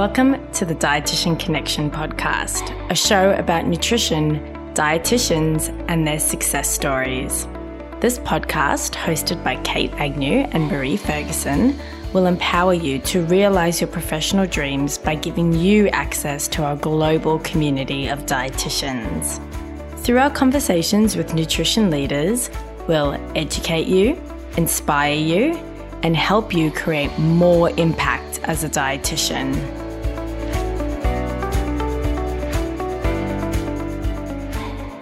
Welcome to the Dietitian Connection podcast, a show about nutrition, dietitians, and their success stories. This podcast, hosted by Kate Agnew and Maree Ferguson, will empower you to realize your professional dreams by giving you access to our global community of dietitians. Through our conversations with nutrition leaders, we'll educate you, inspire you, and help you create more impact as a dietitian.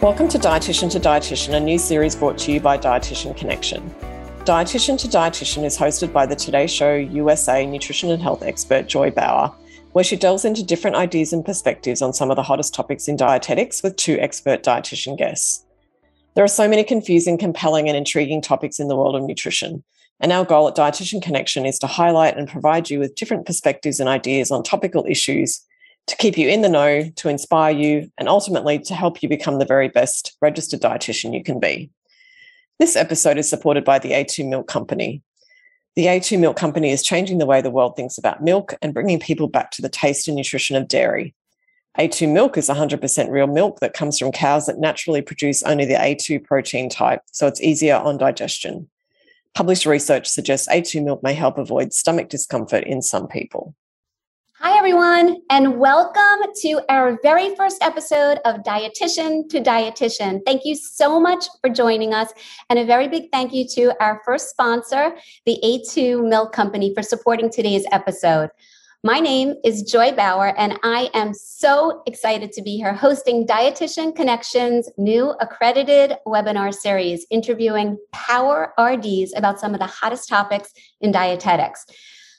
Welcome to Dietitian to Dietitian, a new series brought to you by Dietitian Connection. Dietitian to Dietitian is hosted by the Today Show USA nutrition and health expert Joy Bauer, where she delves into different ideas and perspectives on some of the hottest topics in dietetics with two expert dietitian guests. There are so many confusing, compelling, and intriguing topics in the world of nutrition. And our goal at Dietitian Connection is to highlight and provide you with different perspectives and ideas on topical issues to keep you in the know, to inspire you, and ultimately to help you become the very best registered dietitian you can be. This episode is supported by the A2 Milk Company. The A2 Milk Company is changing the way the world thinks about milk and bringing people back to the taste and nutrition of dairy. A2 milk is 100% real milk that comes from cows that naturally produce only the A2 protein type, so it's easier on digestion. Published research suggests A2 milk may help avoid stomach discomfort in some people. Hi, everyone, and welcome to our very first episode of Dietitian to Dietitian. Thank you so much for joining us, and a very big thank you to our first sponsor, the A2 Milk Company, for supporting today's episode. My name is Joy Bauer, and I am so excited to be here hosting Dietitian Connections' new accredited webinar series, interviewing power RDs about some of the hottest topics in dietetics.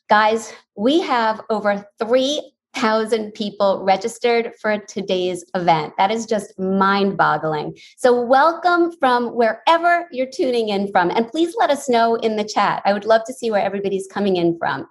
Guys, we have over 3,000 people registered for today's event. That is just mind boggling. So, welcome from wherever you're tuning in from. And please let us know in the chat. I would love to see where everybody's coming in from.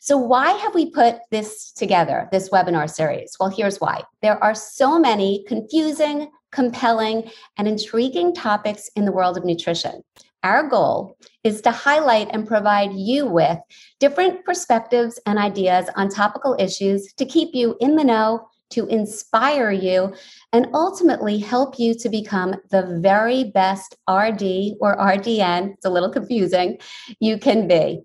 So, why have we put this together, this webinar series? Well, here's why. There are so many confusing, compelling, and intriguing topics in the world of nutrition. Our goal is to highlight and provide you with different perspectives and ideas on topical issues to keep you in the know, to inspire you, and ultimately help you to become the very best RD or RDN, it's a little confusing, you can be.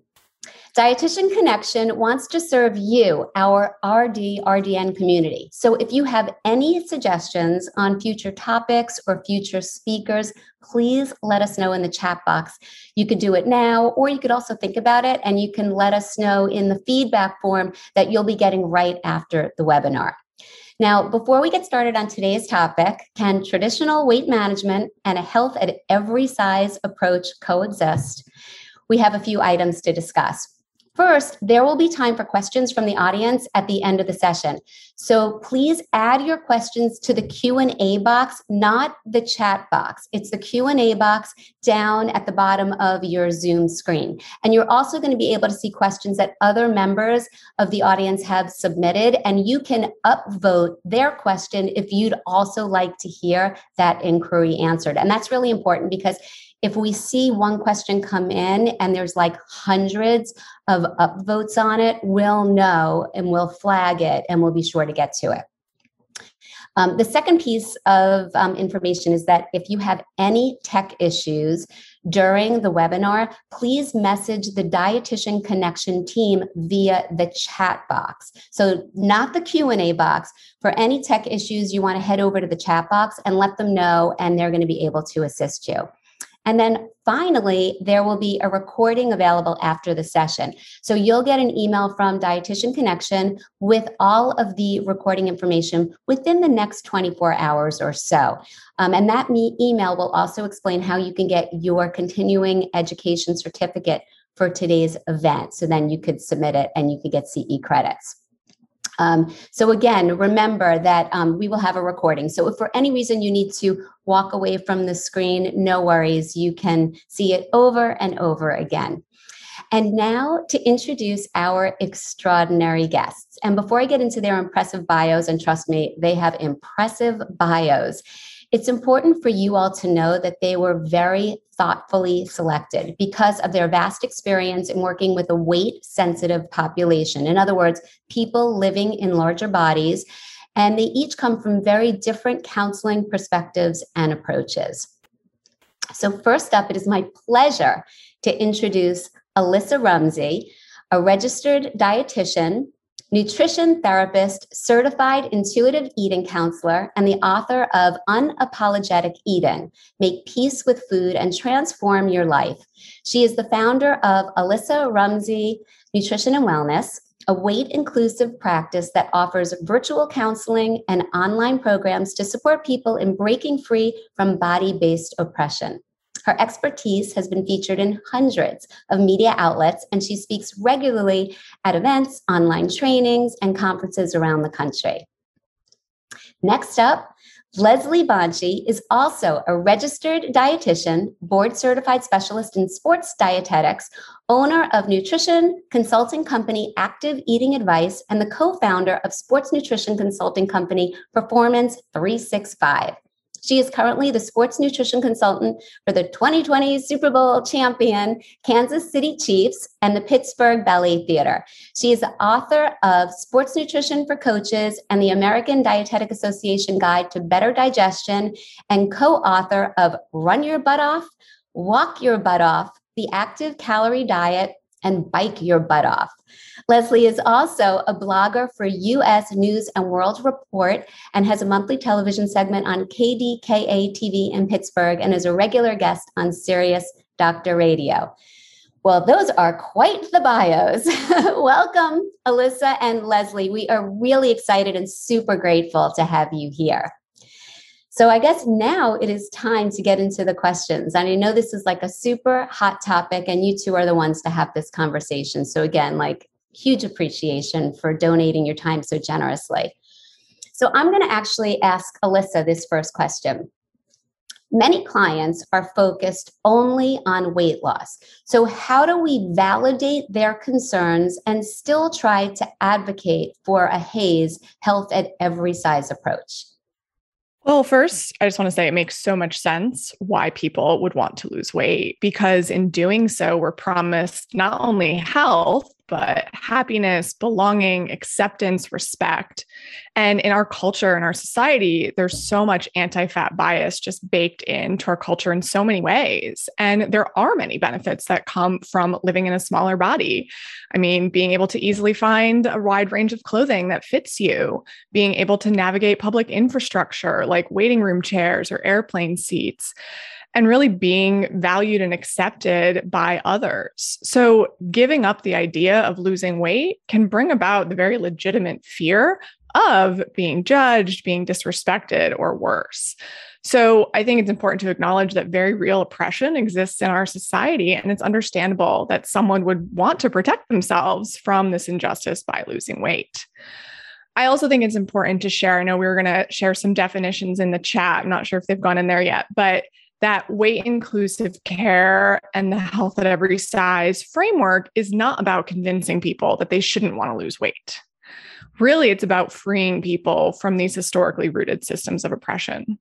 Dietitian Connection wants to serve you, our RD RDN community. So if you have any suggestions on future topics or future speakers, please let us know in the chat box. You could do it now, or you could also think about it and you can let us know in the feedback form that you'll be getting right after the webinar. Now, before we get started on today's topic, can traditional weight management and a health at every size approach coexist? We have a few items to discuss. First, there will be time for questions from the audience at the end of the session. So please add your questions to the Q&A box, not the chat box. It's the Q&A box down at the bottom of your Zoom screen. And you're also going to be able to see questions that other members of the audience have submitted and you can upvote their question if you'd also like to hear that inquiry answered. And that's really important because if we see one question come in and there's like hundreds of upvotes on it, we'll know and we'll flag it and we'll be sure to get to it. Um, the second piece of um, information is that if you have any tech issues during the webinar, please message the Dietitian Connection team via the chat box. So not the Q&A box. For any tech issues, you want to head over to the chat box and let them know, and they're going to be able to assist you. And then finally, there will be a recording available after the session. So you'll get an email from Dietitian Connection with all of the recording information within the next 24 hours or so. Um, and that me- email will also explain how you can get your continuing education certificate for today's event. So then you could submit it and you could get CE credits. Um, so again, remember that um, we will have a recording. So if for any reason you need to walk away from the screen, no worries. You can see it over and over again. And now to introduce our extraordinary guests. And before I get into their impressive bios, and trust me, they have impressive bios. It's important for you all to know that they were very thoughtfully selected because of their vast experience in working with a weight sensitive population. In other words, people living in larger bodies, and they each come from very different counseling perspectives and approaches. So, first up, it is my pleasure to introduce Alyssa Rumsey, a registered dietitian nutrition therapist, certified intuitive eating counselor, and the author of Unapologetic Eating Make Peace with Food and Transform Your Life. She is the founder of Alyssa Rumsey Nutrition and Wellness, a weight inclusive practice that offers virtual counseling and online programs to support people in breaking free from body based oppression. Her expertise has been featured in hundreds of media outlets, and she speaks regularly at events, online trainings, and conferences around the country. Next up, Leslie Bonci is also a registered dietitian, board certified specialist in sports dietetics, owner of nutrition consulting company Active Eating Advice, and the co founder of sports nutrition consulting company Performance 365. She is currently the sports nutrition consultant for the 2020 Super Bowl champion Kansas City Chiefs and the Pittsburgh Ballet Theater. She is the author of Sports Nutrition for Coaches and the American Dietetic Association Guide to Better Digestion and co author of Run Your Butt Off, Walk Your Butt Off, The Active Calorie Diet, and Bike Your Butt Off. Leslie is also a blogger for US News and World Report and has a monthly television segment on KDKA TV in Pittsburgh and is a regular guest on Sirius Doctor Radio. Well, those are quite the bios. Welcome, Alyssa and Leslie. We are really excited and super grateful to have you here. So I guess now it is time to get into the questions. And I know this is like a super hot topic, and you two are the ones to have this conversation. So again, like huge appreciation for donating your time so generously. So I'm going to actually ask Alyssa this first question. Many clients are focused only on weight loss. So, how do we validate their concerns and still try to advocate for a HAES health at every size approach? Well, first, I just want to say it makes so much sense why people would want to lose weight because in doing so, we're promised not only health, but happiness, belonging, acceptance, respect. And in our culture and our society, there's so much anti fat bias just baked into our culture in so many ways. And there are many benefits that come from living in a smaller body. I mean, being able to easily find a wide range of clothing that fits you, being able to navigate public infrastructure like waiting room chairs or airplane seats and really being valued and accepted by others. So, giving up the idea of losing weight can bring about the very legitimate fear of being judged, being disrespected, or worse. So, I think it's important to acknowledge that very real oppression exists in our society, and it's understandable that someone would want to protect themselves from this injustice by losing weight. I also think it's important to share. I know we were going to share some definitions in the chat. I'm not sure if they've gone in there yet, but that weight inclusive care and the health at every size framework is not about convincing people that they shouldn't want to lose weight. Really, it's about freeing people from these historically rooted systems of oppression.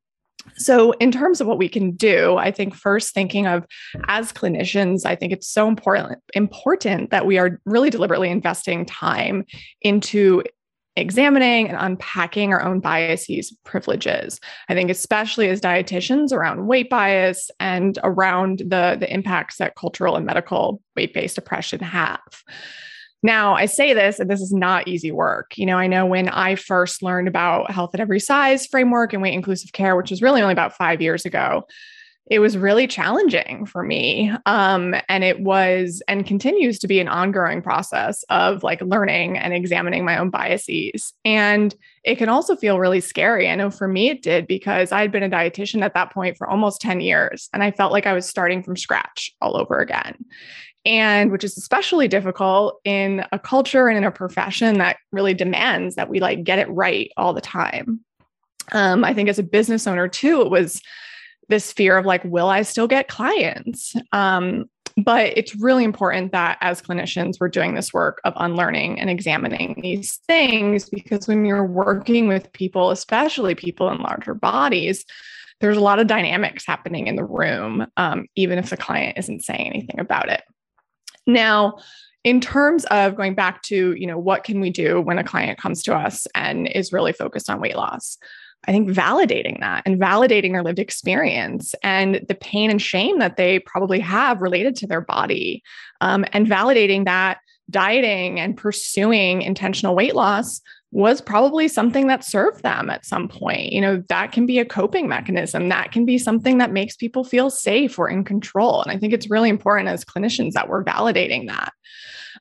So, in terms of what we can do, I think first thinking of as clinicians, I think it's so important important that we are really deliberately investing time into examining and unpacking our own biases, privileges. I think, especially as dietitians, around weight bias and around the, the impacts that cultural and medical weight based oppression have. Now, I say this, and this is not easy work. You know, I know when I first learned about health at every size framework and weight inclusive care, which was really only about five years ago, it was really challenging for me. Um, and it was and continues to be an ongoing process of like learning and examining my own biases. And it can also feel really scary. I know for me it did because I had been a dietitian at that point for almost 10 years. And I felt like I was starting from scratch all over again. And which is especially difficult in a culture and in a profession that really demands that we like get it right all the time. Um, I think as a business owner too, it was this fear of like, will I still get clients? Um, but it's really important that as clinicians, we're doing this work of unlearning and examining these things because when you're working with people, especially people in larger bodies, there's a lot of dynamics happening in the room, um, even if the client isn't saying anything about it. Now, in terms of going back to, you know, what can we do when a client comes to us and is really focused on weight loss? I think validating that and validating their lived experience and the pain and shame that they probably have related to their body, um, and validating that dieting and pursuing intentional weight loss was probably something that served them at some point. You know, that can be a coping mechanism. That can be something that makes people feel safe or in control. And I think it's really important as clinicians that we're validating that.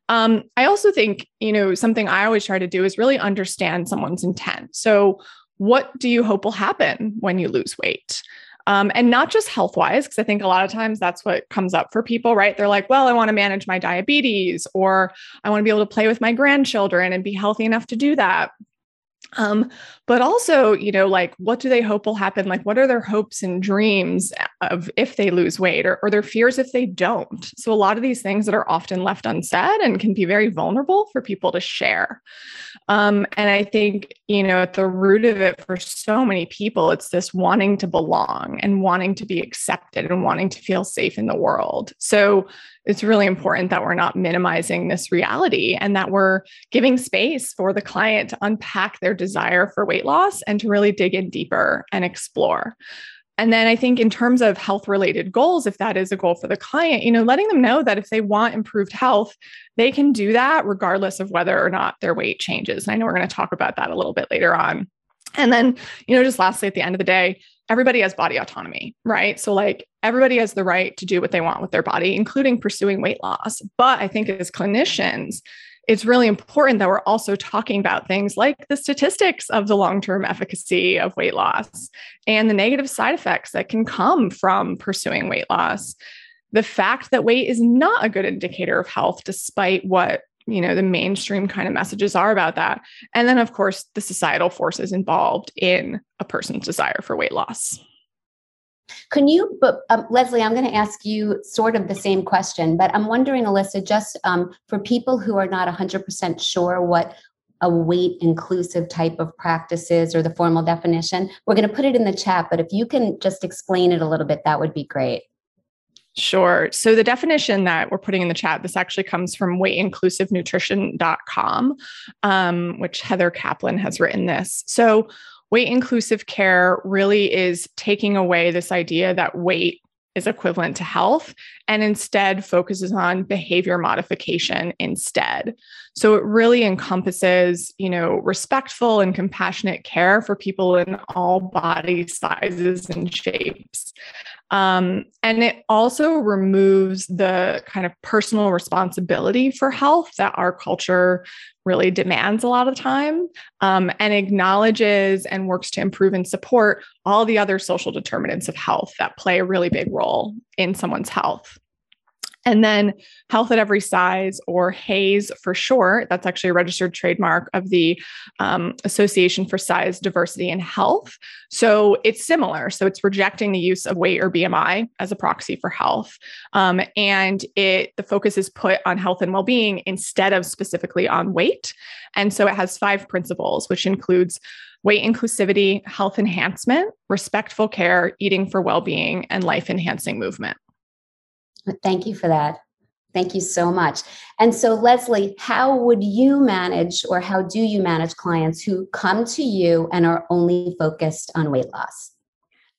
Um, I also think, you know, something I always try to do is really understand someone's intent. So, what do you hope will happen when you lose weight? Um, and not just health wise, because I think a lot of times that's what comes up for people, right? They're like, well, I want to manage my diabetes, or I want to be able to play with my grandchildren and be healthy enough to do that. Um, but also, you know, like what do they hope will happen? Like, what are their hopes and dreams of if they lose weight or, or their fears if they don't? So, a lot of these things that are often left unsaid and can be very vulnerable for people to share. Um, and I think, you know, at the root of it for so many people, it's this wanting to belong and wanting to be accepted and wanting to feel safe in the world. So, it's really important that we're not minimizing this reality and that we're giving space for the client to unpack their desire for weight loss and to really dig in deeper and explore. And then I think in terms of health related goals, if that is a goal for the client, you know, letting them know that if they want improved health, they can do that regardless of whether or not their weight changes. And I know we're going to talk about that a little bit later on. And then, you know, just lastly, at the end of the day, everybody has body autonomy, right? So, like, everybody has the right to do what they want with their body, including pursuing weight loss. But I think as clinicians, it's really important that we're also talking about things like the statistics of the long term efficacy of weight loss and the negative side effects that can come from pursuing weight loss. The fact that weight is not a good indicator of health, despite what you know the mainstream kind of messages are about that and then of course the societal forces involved in a person's desire for weight loss can you but um, leslie i'm going to ask you sort of the same question but i'm wondering alyssa just um, for people who are not 100% sure what a weight inclusive type of practices or the formal definition we're going to put it in the chat but if you can just explain it a little bit that would be great Sure. So the definition that we're putting in the chat, this actually comes from weightinclusivenutrition.com, um, which Heather Caplan has written this. So weight inclusive care really is taking away this idea that weight is equivalent to health and instead focuses on behavior modification instead. So it really encompasses, you know, respectful and compassionate care for people in all body sizes and shapes. Um, and it also removes the kind of personal responsibility for health that our culture really demands a lot of the time um, and acknowledges and works to improve and support all the other social determinants of health that play a really big role in someone's health. And then Health at Every Size, or HAES for short, that's actually a registered trademark of the um, Association for Size, Diversity, and Health. So it's similar. So it's rejecting the use of weight or BMI as a proxy for health. Um, and it the focus is put on health and well-being instead of specifically on weight. And so it has five principles, which includes weight inclusivity, health enhancement, respectful care, eating for well-being, and life enhancing movement. Thank you for that. Thank you so much. And so, Leslie, how would you manage or how do you manage clients who come to you and are only focused on weight loss?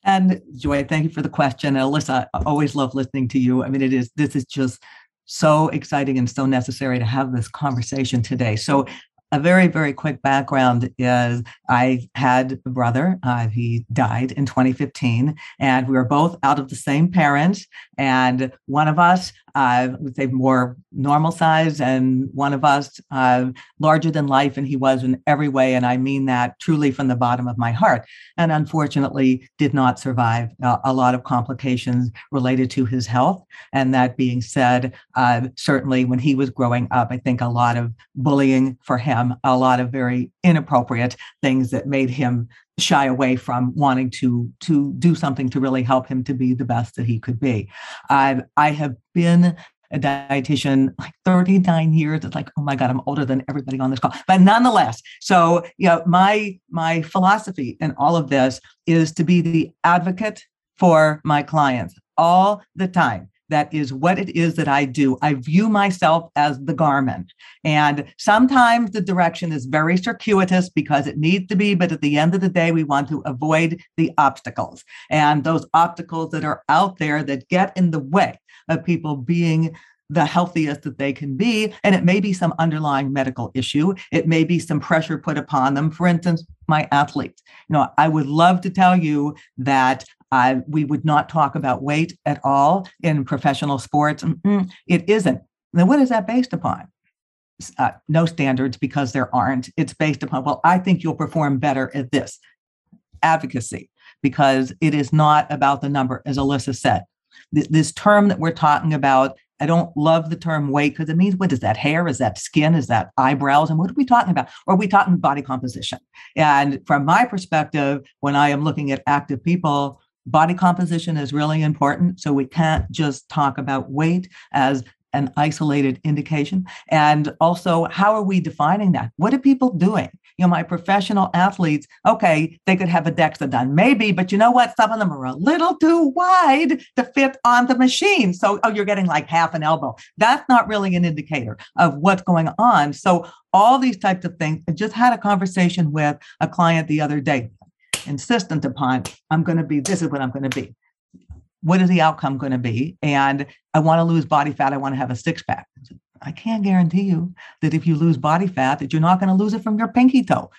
And Joy, thank you for the question. And Alyssa, I always love listening to you. I mean, it is this is just so exciting and so necessary to have this conversation today. So a very, very quick background is I had a brother. Uh, he died in 2015, and we were both out of the same parent. And one of us uh, would say more normal size, and one of us uh, larger than life, and he was in every way. And I mean that truly from the bottom of my heart. And unfortunately, did not survive uh, a lot of complications related to his health. And that being said, uh, certainly when he was growing up, I think a lot of bullying for him, a lot of very inappropriate things that made him shy away from wanting to to do something to really help him to be the best that he could be. I've I have been a dietitian like 39 years. It's like, oh my God, I'm older than everybody on this call. But nonetheless, so you know, my my philosophy in all of this is to be the advocate for my clients all the time. That is what it is that I do. I view myself as the garment. And sometimes the direction is very circuitous because it needs to be, but at the end of the day, we want to avoid the obstacles and those obstacles that are out there that get in the way of people being the healthiest that they can be. And it may be some underlying medical issue. It may be some pressure put upon them. For instance, my athletes. You know, I would love to tell you that we would not talk about weight at all in professional sports. Mm-mm, it isn't. Then what is that based upon? Uh, no standards because there aren't. It's based upon, well, I think you'll perform better at this advocacy because it is not about the number, as Alyssa said. Th- this term that we're talking about I don't love the term weight because it means what is that hair? Is that skin? Is that eyebrows? And what are we talking about? Or are we talking body composition? And from my perspective, when I am looking at active people, body composition is really important. So we can't just talk about weight as an isolated indication. And also, how are we defining that? What are people doing? you know, my professional athletes, okay, they could have a DEXA done, maybe, but you know what? Some of them are a little too wide to fit on the machine. So, oh, you're getting like half an elbow. That's not really an indicator of what's going on. So, all these types of things. I just had a conversation with a client the other day, insistent upon, I'm going to be, this is what I'm going to be what is the outcome going to be? And I want to lose body fat. I want to have a six pack. I can't guarantee you that if you lose body fat, that you're not going to lose it from your pinky toe.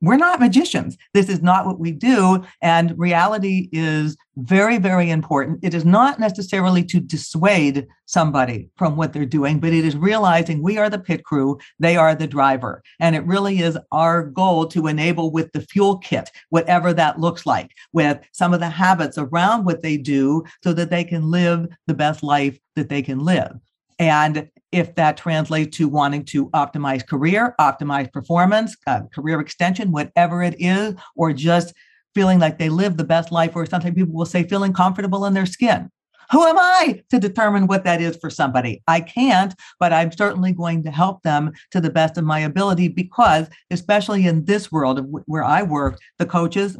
We're not magicians. This is not what we do. And reality is very, very important. It is not necessarily to dissuade somebody from what they're doing, but it is realizing we are the pit crew, they are the driver. And it really is our goal to enable with the fuel kit, whatever that looks like, with some of the habits around what they do so that they can live the best life that they can live. And if that translates to wanting to optimize career, optimize performance, uh, career extension, whatever it is, or just feeling like they live the best life, or sometimes people will say feeling comfortable in their skin. Who am I to determine what that is for somebody? I can't, but I'm certainly going to help them to the best of my ability because, especially in this world where I work, the coaches,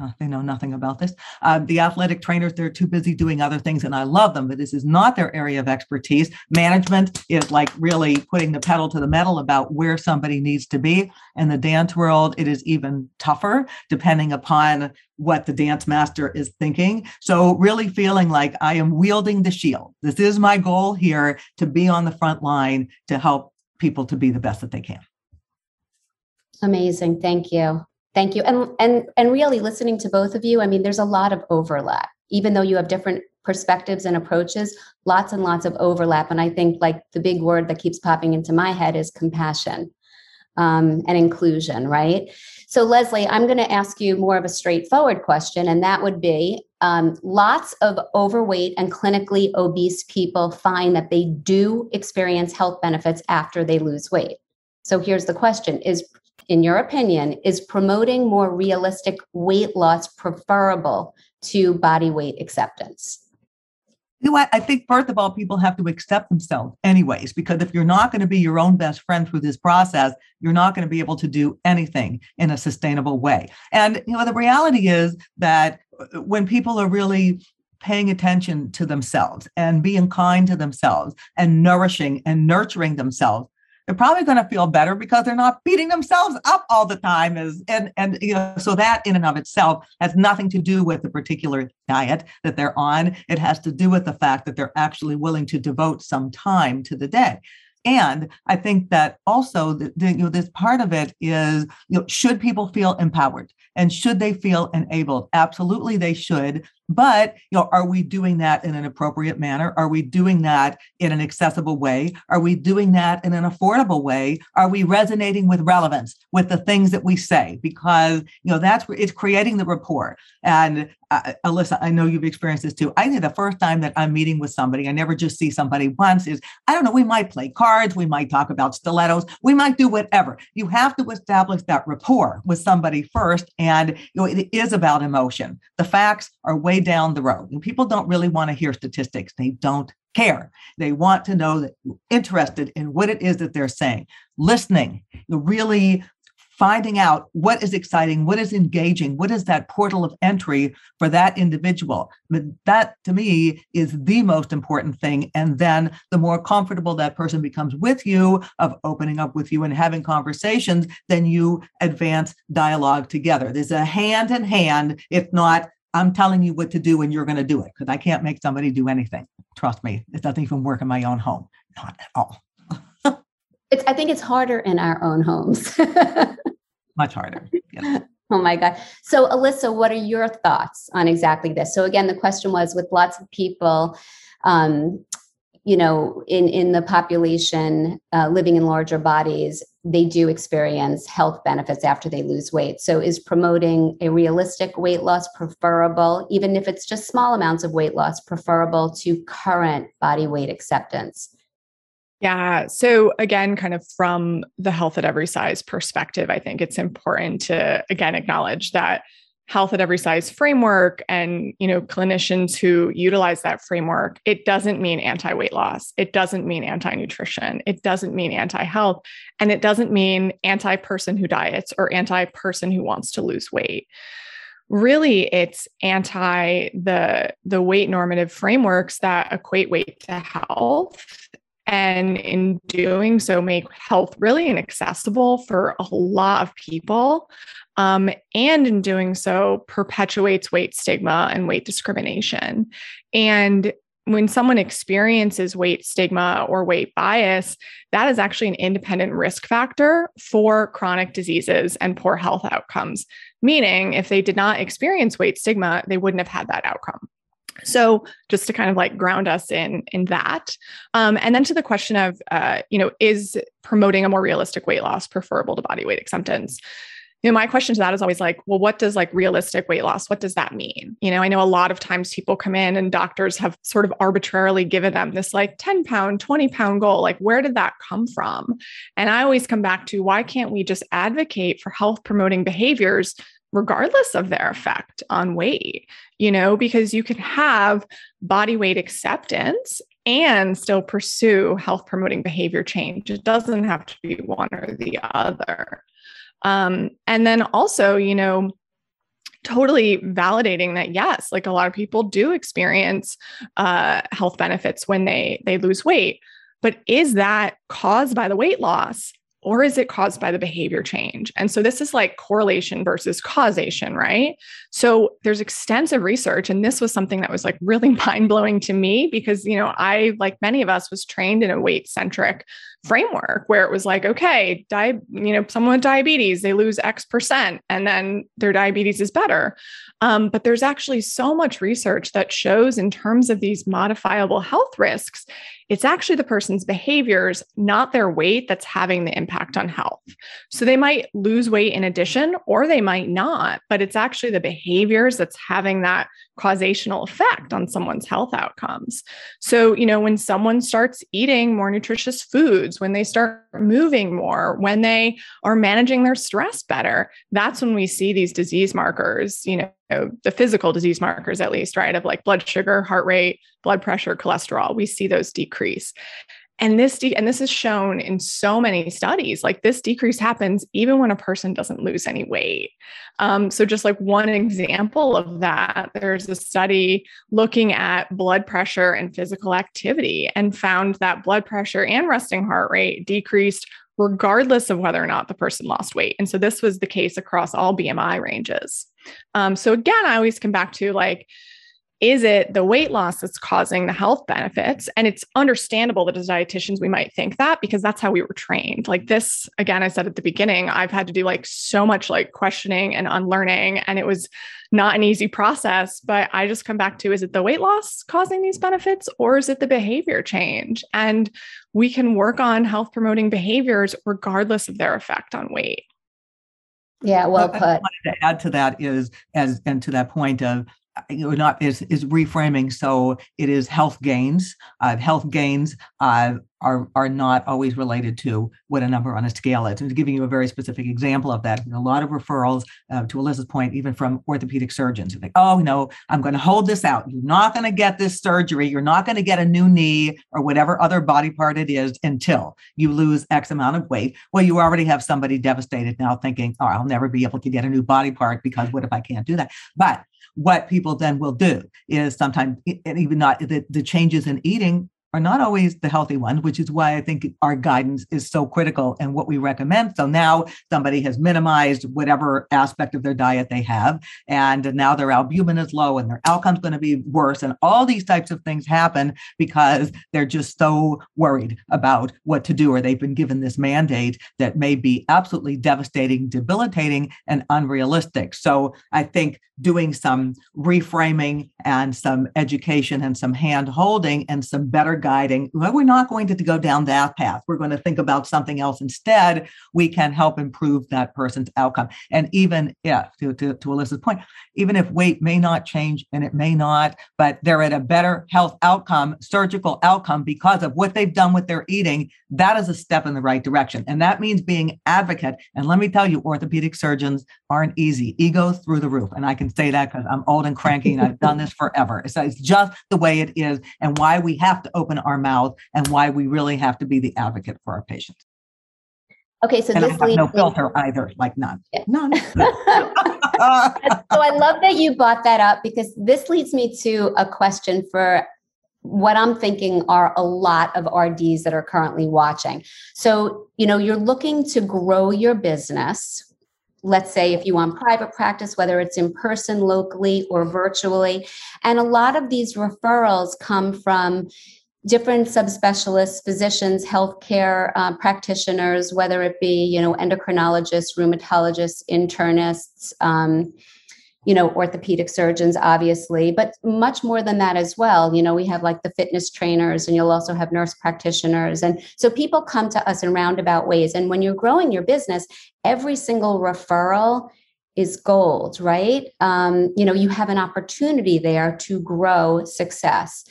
uh, they know nothing about this. Uh, the athletic trainers, they're too busy doing other things, and I love them, but this is not their area of expertise. Management is like really putting the pedal to the metal about where somebody needs to be. In the dance world, it is even tougher depending upon what the dance master is thinking. So, really feeling like I am wielding the shield. This is my goal here to be on the front line to help people to be the best that they can. Amazing. Thank you. Thank you. And and and really listening to both of you, I mean there's a lot of overlap. Even though you have different perspectives and approaches, lots and lots of overlap and I think like the big word that keeps popping into my head is compassion um, and inclusion, right? So, Leslie, I'm going to ask you more of a straightforward question, and that would be um, lots of overweight and clinically obese people find that they do experience health benefits after they lose weight. So, here's the question Is in your opinion, is promoting more realistic weight loss preferable to body weight acceptance? You know what? I think first of all, people have to accept themselves anyways, because if you're not going to be your own best friend through this process, you're not going to be able to do anything in a sustainable way. And you know, the reality is that uh, when people are really paying attention to themselves and being kind to themselves and nourishing and nurturing themselves, they're probably going to feel better because they're not beating themselves up all the time as and and you know so that in and of itself has nothing to do with the particular diet that they're on it has to do with the fact that they're actually willing to devote some time to the day and I think that also the, the, you know this part of it is you know should people feel empowered and should they feel enabled? Absolutely, they should. But you know, are we doing that in an appropriate manner? Are we doing that in an accessible way? Are we doing that in an affordable way? Are we resonating with relevance with the things that we say? Because you know that's it's creating the rapport. And uh, Alyssa, I know you've experienced this too. I think the first time that I'm meeting with somebody, I never just see somebody once. Is I don't know. We might play cards. We might talk about stilettos. We might do whatever. You have to establish that rapport with somebody first, and you know it is about emotion. The facts are way down the road. And people don't really want to hear statistics. They don't care. They want to know that you're interested in what it is that they're saying. Listening, really finding out what is exciting, what is engaging, what is that portal of entry for that individual. But that to me is the most important thing. And then the more comfortable that person becomes with you, of opening up with you and having conversations, then you advance dialogue together. There's a hand in hand, if not, I'm telling you what to do and you're going to do it because I can't make somebody do anything. Trust me, it doesn't even work in my own home. Not at all. It's, I think it's harder in our own homes. Much harder. Yes. Oh my God. So, Alyssa, what are your thoughts on exactly this? So, again, the question was with lots of people, um, you know, in, in the population uh, living in larger bodies, they do experience health benefits after they lose weight. So, is promoting a realistic weight loss preferable, even if it's just small amounts of weight loss, preferable to current body weight acceptance? Yeah. So again, kind of from the health at every size perspective, I think it's important to again acknowledge that health at every size framework and you know clinicians who utilize that framework it doesn't mean anti-weight loss. It doesn't mean anti-nutrition. It doesn't mean anti-health. And it doesn't mean anti-person who diets or anti-person who wants to lose weight. Really it's anti the the weight normative frameworks that equate weight to health. And in doing so make health really inaccessible for a lot of people um, and in doing so perpetuates weight stigma and weight discrimination and when someone experiences weight stigma or weight bias, that is actually an independent risk factor for chronic diseases and poor health outcomes. Meaning, if they did not experience weight stigma, they wouldn't have had that outcome. So just to kind of like ground us in in that, um, and then to the question of, uh, you know, is promoting a more realistic weight loss preferable to body weight acceptance? You know, my question to that is always like, well, what does like realistic weight loss? What does that mean? You know, I know a lot of times people come in and doctors have sort of arbitrarily given them this like 10 pound, 20 pound goal. Like, where did that come from? And I always come back to why can't we just advocate for health promoting behaviors regardless of their effect on weight, you know, because you can have body weight acceptance and still pursue health promoting behavior change. It doesn't have to be one or the other. Um, and then also, you know, totally validating that yes like a lot of people do experience uh, health benefits when they they lose weight but is that caused by the weight loss or is it caused by the behavior change? And so this is like correlation versus causation, right? So there's extensive research and this was something that was like really mind-blowing to me because you know, I like many of us was trained in a weight-centric framework where it was like, okay, di- you know, someone with diabetes, they lose X percent and then their diabetes is better. Um, but there's actually so much research that shows in terms of these modifiable health risks, it's actually the person's behaviors, not their weight, that's having the impact on health. So they might lose weight in addition, or they might not, but it's actually the behaviors that's having that causational effect on someone's health outcomes. So, you know, when someone starts eating more nutritious foods, when they start moving more, when they are managing their stress better, that's when we see these disease markers, you know, the physical disease markers at least, right? Of like blood sugar, heart rate, blood pressure, cholesterol, we see those decrease. And this de- and this is shown in so many studies. Like this decrease happens even when a person doesn't lose any weight. Um, so just like one example of that, there's a study looking at blood pressure and physical activity and found that blood pressure and resting heart rate decreased regardless of whether or not the person lost weight. And so this was the case across all BMI ranges. Um, so again, I always come back to like is it the weight loss that's causing the health benefits? And it's understandable that as dietitians, we might think that because that's how we were trained. Like this, again, I said at the beginning, I've had to do like so much like questioning and unlearning, and it was not an easy process. But I just come back to is it the weight loss causing these benefits or is it the behavior change? And we can work on health promoting behaviors regardless of their effect on weight. Yeah, well put. I wanted to add to that is as and to that point of you know, not is is reframing. So it is health gains. Uh, health gains uh, are are not always related to what a number on a scale is. And give you a very specific example of that, a lot of referrals, uh, to Alyssa's point, even from orthopedic surgeons, think, "Oh no, I'm going to hold this out. You're not going to get this surgery. You're not going to get a new knee or whatever other body part it is until you lose X amount of weight." Well, you already have somebody devastated now, thinking, "Oh, I'll never be able to get a new body part because what if I can't do that?" But what people then will do is sometimes, and even not the, the changes in eating are not always the healthy ones, which is why I think our guidance is so critical and what we recommend. So now somebody has minimized whatever aspect of their diet they have, and now their albumin is low and their outcome's going to be worse. And all these types of things happen because they're just so worried about what to do, or they've been given this mandate that may be absolutely devastating, debilitating, and unrealistic. So I think doing some reframing and some education and some hand holding and some better guiding. We're not going to go down that path. We're going to think about something else instead. We can help improve that person's outcome. And even if, to, to, to Alyssa's point, even if weight may not change and it may not, but they're at a better health outcome, surgical outcome because of what they've done with their eating, that is a step in the right direction. And that means being advocate. And let me tell you, orthopedic surgeons aren't easy. Ego through the roof. And I can say that because I'm old and cranky and I've done this forever. So it's just the way it is and why we have to open our mouth and why we really have to be the advocate for our patients. Okay, so and this I have no filter either, like none. Yeah. None. so I love that you brought that up because this leads me to a question for what I'm thinking are a lot of RDs that are currently watching. So, you know, you're looking to grow your business. Let's say if you want private practice, whether it's in person, locally, or virtually. And a lot of these referrals come from different subspecialists, physicians, healthcare uh, practitioners, whether it be you know endocrinologists, rheumatologists, internists, um, you know orthopedic surgeons, obviously, but much more than that as well. You know we have like the fitness trainers, and you'll also have nurse practitioners, and so people come to us in roundabout ways. And when you're growing your business, every single referral is gold, right? Um, you know you have an opportunity there to grow success.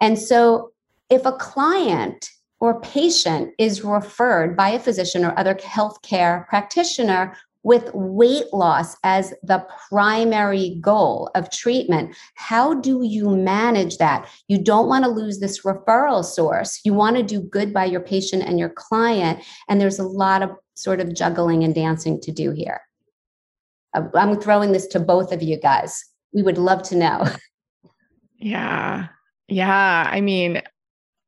And so if a client or patient is referred by a physician or other healthcare practitioner with weight loss as the primary goal of treatment, how do you manage that? You don't want to lose this referral source. You want to do good by your patient and your client. And there's a lot of sort of juggling and dancing to do here. I'm throwing this to both of you guys. We would love to know. Yeah. Yeah. I mean,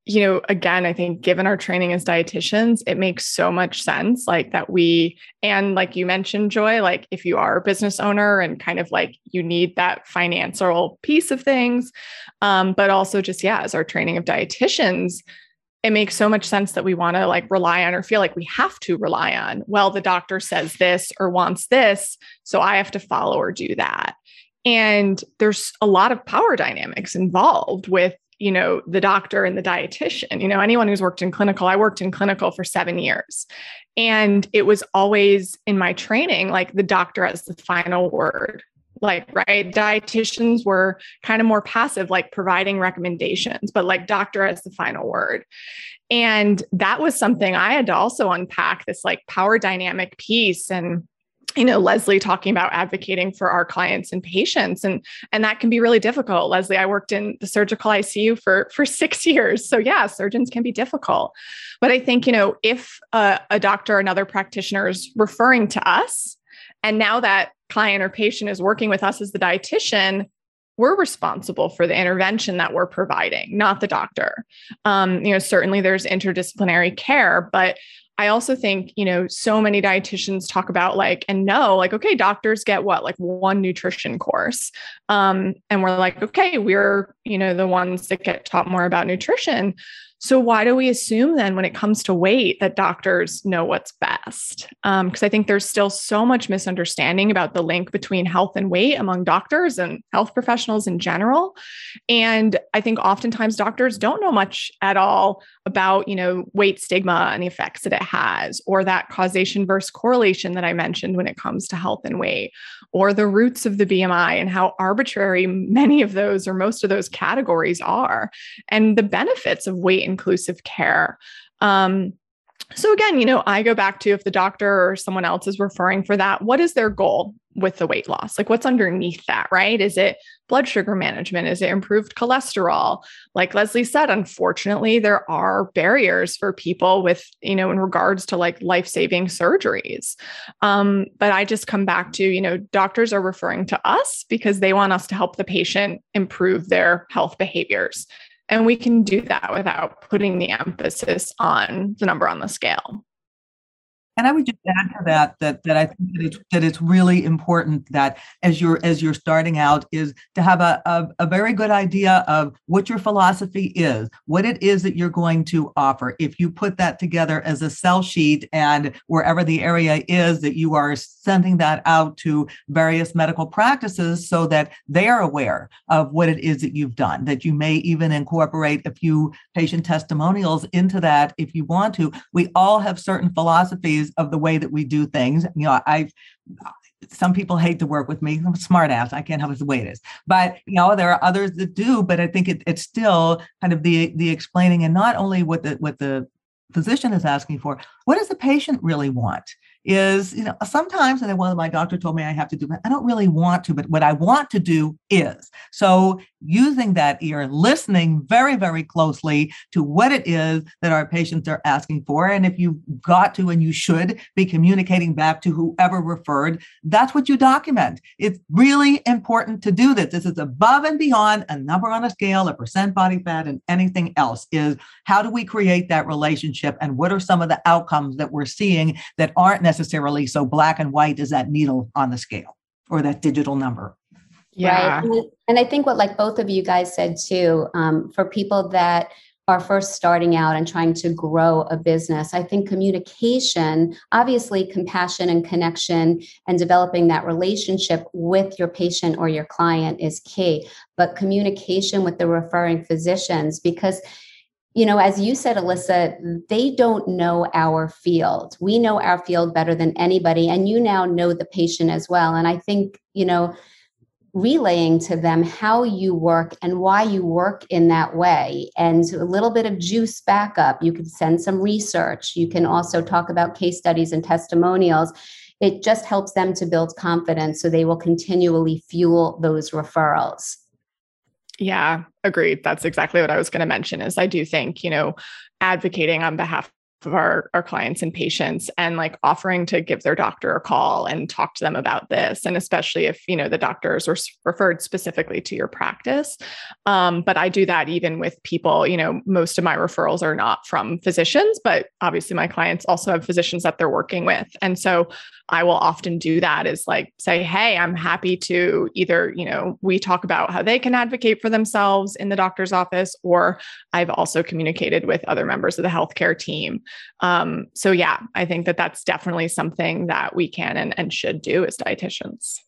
you know, again, I think given our training as dietitians, it makes so much sense like that we, and like you mentioned, Joy, like if you are a business owner and kind of like you need that financial piece of things, um, but also just, yeah, as our training of dietitians, it makes so much sense that we want to like rely on or feel like we have to rely on, well, the doctor says this or wants this, so I have to follow or do that. And there's a lot of power dynamics involved with you know the doctor and the dietitian you know anyone who's worked in clinical i worked in clinical for 7 years. And it was always in my training like the doctor has the final word. Like right dietitians were kind of more passive like providing recommendations but like doctor has the final word. And that was something i had to also unpack this like power dynamic piece and you know leslie talking about advocating for our clients and patients and and that can be really difficult. Leslie i worked in the surgical icu for for six years. So yeah surgeons can be difficult. But i think you know if a, a doctor or another practitioner is referring to us and now that client or patient is working with us as the dietitian we're responsible for the intervention that we're providing, not the doctor. Um, you know, certainly there's interdisciplinary care, but I also think, you know, so many dietitians talk about like, and know, like, okay, doctors get what, like one nutrition course. Um, and we're like, okay, we're, you know, the ones that get taught more about nutrition. So why do we assume then when it comes to weight that doctors know what's best? Because um, I think there's still so much misunderstanding about the link between health and weight among doctors and health professionals in general. And I think oftentimes doctors don't know much at all about, you know, weight stigma and the effects that it has, or that causation versus correlation that I mentioned when it comes to health and weight, or the roots of the BMI and how arbitrary many of those or most of those categories are, and the benefits of weight inclusive care. Um, so again, you know, I go back to if the doctor or someone else is referring for that, what is their goal with the weight loss? Like what's underneath that, right? Is it blood sugar management? Is it improved cholesterol? Like Leslie said, unfortunately, there are barriers for people with, you know, in regards to like life-saving surgeries. Um, but I just come back to, you know, doctors are referring to us because they want us to help the patient improve their health behaviors. And we can do that without putting the emphasis on the number on the scale. And I would just add to that that that I think that it's that it's really important that as you're as you're starting out is to have a, a, a, very good idea of what your philosophy is, what it is that you're going to offer. If you put that together as a sell sheet and wherever the area is that you are sending that out to various medical practices so that they are aware of what it is that you've done, that you may even incorporate a few patient testimonials into that if you want to. We all have certain philosophies of the way that we do things. You know, I some people hate to work with me. I'm a smart ass. I can't help it the way it is. But you know, there are others that do. But I think it, it's still kind of the the explaining and not only what the what the physician is asking for, what does the patient really want? Is, you know, sometimes, and then one of my doctor told me I have to do, but I don't really want to, but what I want to do is. So using that ear, listening very, very closely to what it is that our patients are asking for. And if you've got to and you should be communicating back to whoever referred, that's what you document. It's really important to do this. This is above and beyond a number on a scale, a percent body fat, and anything else is how do we create that relationship and what are some of the outcomes that we're seeing that aren't necessarily necessarily so black and white as that needle on the scale or that digital number. Yeah. Right. And I think what like both of you guys said too, um, for people that are first starting out and trying to grow a business, I think communication, obviously compassion and connection and developing that relationship with your patient or your client is key. But communication with the referring physicians, because you know, as you said, Alyssa, they don't know our field. We know our field better than anybody. And you now know the patient as well. And I think, you know, relaying to them how you work and why you work in that way and a little bit of juice backup. You can send some research. You can also talk about case studies and testimonials. It just helps them to build confidence so they will continually fuel those referrals. Yeah, agreed. That's exactly what I was going to mention is I do think, you know, advocating on behalf of our, our clients and patients and like offering to give their doctor a call and talk to them about this and especially if you know the doctors were referred specifically to your practice um, but i do that even with people you know most of my referrals are not from physicians but obviously my clients also have physicians that they're working with and so I will often do that is like say, hey, I'm happy to either, you know, we talk about how they can advocate for themselves in the doctor's office, or I've also communicated with other members of the healthcare team. Um, so, yeah, I think that that's definitely something that we can and, and should do as dietitians.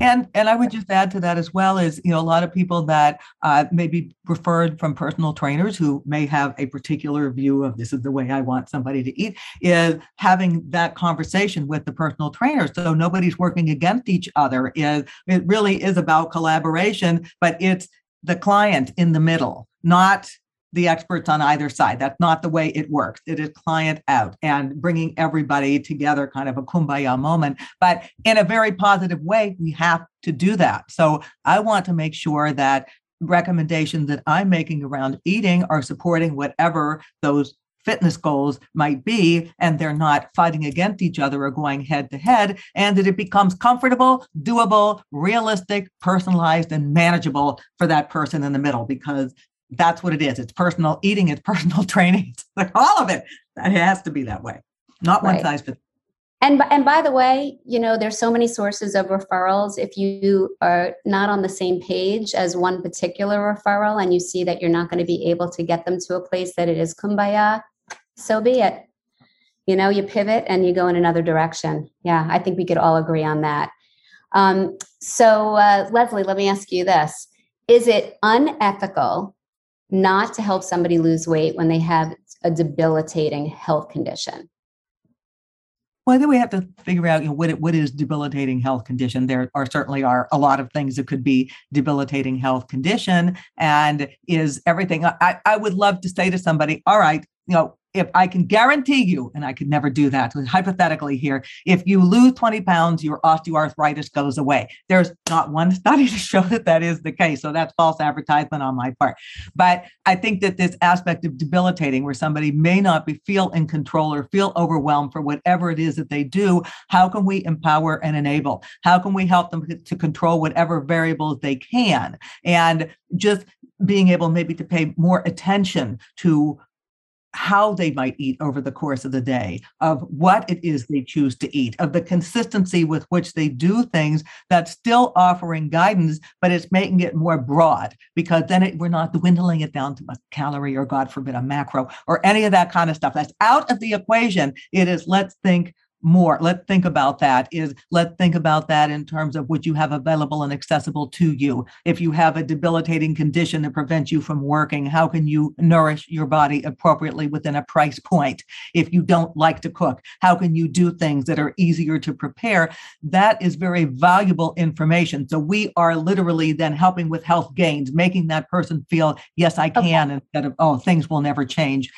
And and I would just add to that as well is you know a lot of people that uh, may be referred from personal trainers who may have a particular view of this is the way I want somebody to eat is having that conversation with the personal trainer. So nobody's working against each other. Is it really is about collaboration, but it's the client in the middle, not the experts on either side. That's not the way it works. It is client out and bringing everybody together, kind of a kumbaya moment. But in a very positive way, we have to do that. So I want to make sure that recommendations that I'm making around eating are supporting whatever those fitness goals might be, and they're not fighting against each other or going head to head, and that it becomes comfortable, doable, realistic, personalized, and manageable for that person in the middle because that's what it is. It's personal eating, it's personal training, it's like all of it. It has to be that way, not right. one size fits. And and by the way, you know, there's so many sources of referrals. If you are not on the same page as one particular referral, and you see that you're not going to be able to get them to a place that it is kumbaya, so be it. You know, you pivot and you go in another direction. Yeah, I think we could all agree on that. Um, so, uh, Leslie, let me ask you this: Is it unethical not to help somebody lose weight when they have a debilitating health condition? Well, I think we have to figure out you know, what what is debilitating health condition. There are certainly are a lot of things that could be debilitating health condition, and is everything. I, I would love to say to somebody, all right, you know, if I can guarantee you, and I could never do that, hypothetically here, if you lose 20 pounds, your osteoarthritis goes away. There's not one study to show that that is the case. So that's false advertisement on my part. But I think that this aspect of debilitating, where somebody may not be feel in control or feel overwhelmed for whatever it is that they do, how can we empower and enable? How can we help them to control whatever variables they can? And just being able maybe to pay more attention to how they might eat over the course of the day, of what it is they choose to eat, of the consistency with which they do things that's still offering guidance, but it's making it more broad because then it, we're not dwindling it down to a calorie or, God forbid, a macro or any of that kind of stuff. That's out of the equation. It is let's think more. Let's think about that is let's think about that in terms of what you have available and accessible to you. If you have a debilitating condition that prevents you from working how can you nourish your body appropriately within a price point? If you don't like to cook how can you do things that are easier to prepare? That is very valuable information. So we are literally then helping with health gains making that person feel yes i can okay. instead of oh things will never change.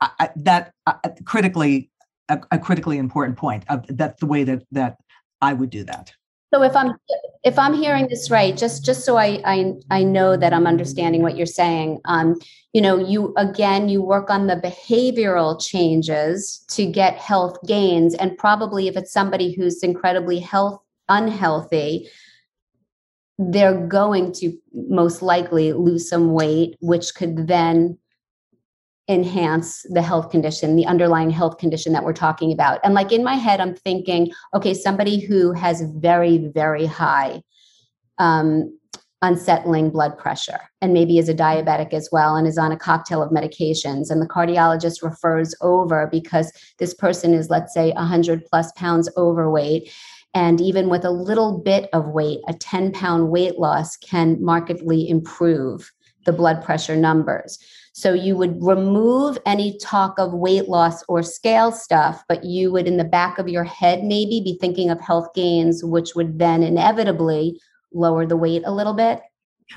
I, that uh, critically a, a critically important point. That's the way that that I would do that. So if I'm if I'm hearing this right, just just so I I, I know that I'm understanding what you're saying, um, you know, you again you work on the behavioral changes to get health gains, and probably if it's somebody who's incredibly health unhealthy, they're going to most likely lose some weight, which could then enhance the health condition, the underlying health condition that we're talking about. And like in my head, I'm thinking, okay, somebody who has very, very high um, unsettling blood pressure and maybe is a diabetic as well and is on a cocktail of medications and the cardiologist refers over because this person is let's say 100 plus pounds overweight and even with a little bit of weight a 10 pound weight loss can markedly improve the blood pressure numbers so you would remove any talk of weight loss or scale stuff, but you would, in the back of your head, maybe be thinking of health gains, which would then inevitably lower the weight a little bit.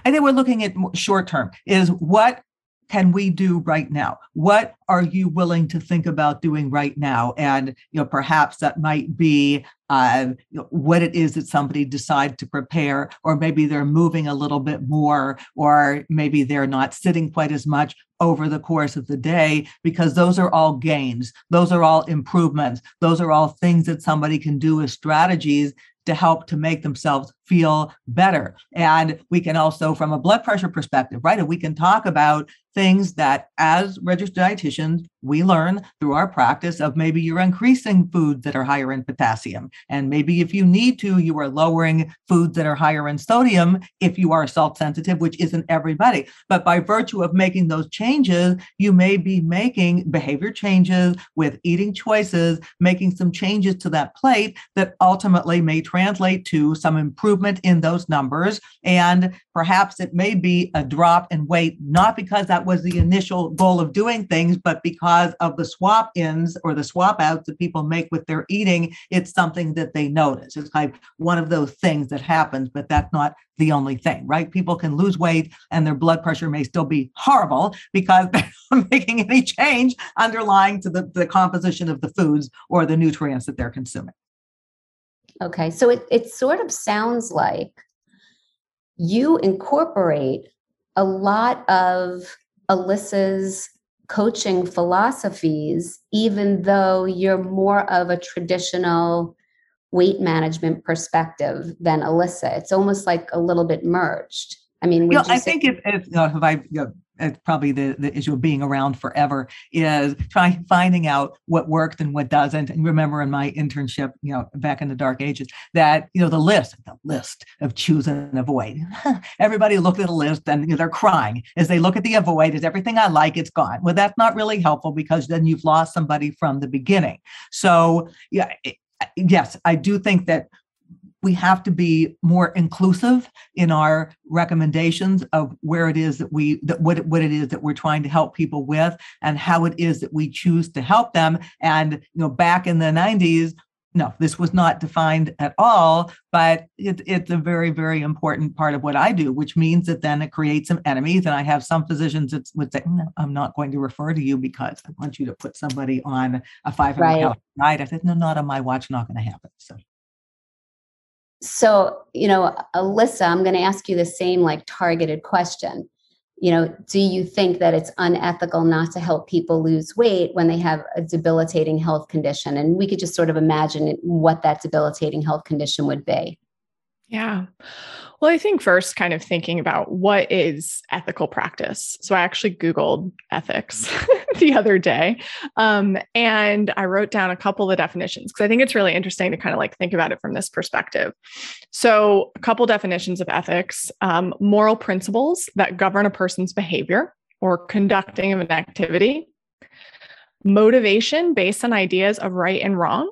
I think we're looking at short term is what can we do right now? What are you willing to think about doing right now? And you know, perhaps that might be uh, you know, what it is that somebody decides to prepare, or maybe they're moving a little bit more, or maybe they're not sitting quite as much over the course of the day, because those are all gains. Those are all improvements. Those are all things that somebody can do as strategies to help to make themselves feel better. And we can also, from a blood pressure perspective, right? And we can talk about things that as registered dietitians, we learn through our practice of maybe you're increasing foods that are higher in potassium. And maybe if you need to, you are lowering foods that are higher in sodium if you are salt sensitive, which isn't everybody. But by virtue of making those changes, you may be making behavior changes with eating choices, making some changes to that plate that ultimately may translate to some improvement in those numbers. And perhaps it may be a drop in weight, not because that was the initial goal of doing things, but because of the swap ins or the swap outs that people make with their eating, it's something that they notice. It's like one of those things that happens, but that's not the only thing, right? People can lose weight and their blood pressure may still be horrible because they're not making any change underlying to the, the composition of the foods or the nutrients that they're consuming. Okay, so it, it sort of sounds like you incorporate a lot of Alyssa's coaching philosophies, even though you're more of a traditional weight management perspective than Alyssa. It's almost like a little bit merged. I mean, you know, I think if, if you know, if I you know, it's probably the, the issue of being around forever is trying finding out what worked and what doesn't. And remember in my internship you know back in the dark ages that you know the list the list of choose and avoid. Everybody looked at a list and you know, they're crying as they look at the avoid is everything i like it's gone. Well that's not really helpful because then you've lost somebody from the beginning. So yeah it, yes i do think that we have to be more inclusive in our recommendations of where it is that we that what, what it is that we're trying to help people with and how it is that we choose to help them and you know back in the 90s no, this was not defined at all, but it, it's a very, very important part of what I do, which means that then it creates some enemies. And I have some physicians that would say, no, I'm not going to refer to you because I want you to put somebody on a 500 right. diet. I said, no, not on my watch, not going to happen. So. So, you know, Alyssa, I'm going to ask you the same like targeted question you know, do you think that it's unethical not to help people lose weight when they have a debilitating health condition? And we could just sort of imagine what that debilitating health condition would be. Yeah. Well, I think first, kind of thinking about what is ethical practice. So I actually Googled ethics the other day um, and I wrote down a couple of definitions because I think it's really interesting to kind of like think about it from this perspective. So, a couple definitions of ethics um, moral principles that govern a person's behavior or conducting of an activity, motivation based on ideas of right and wrong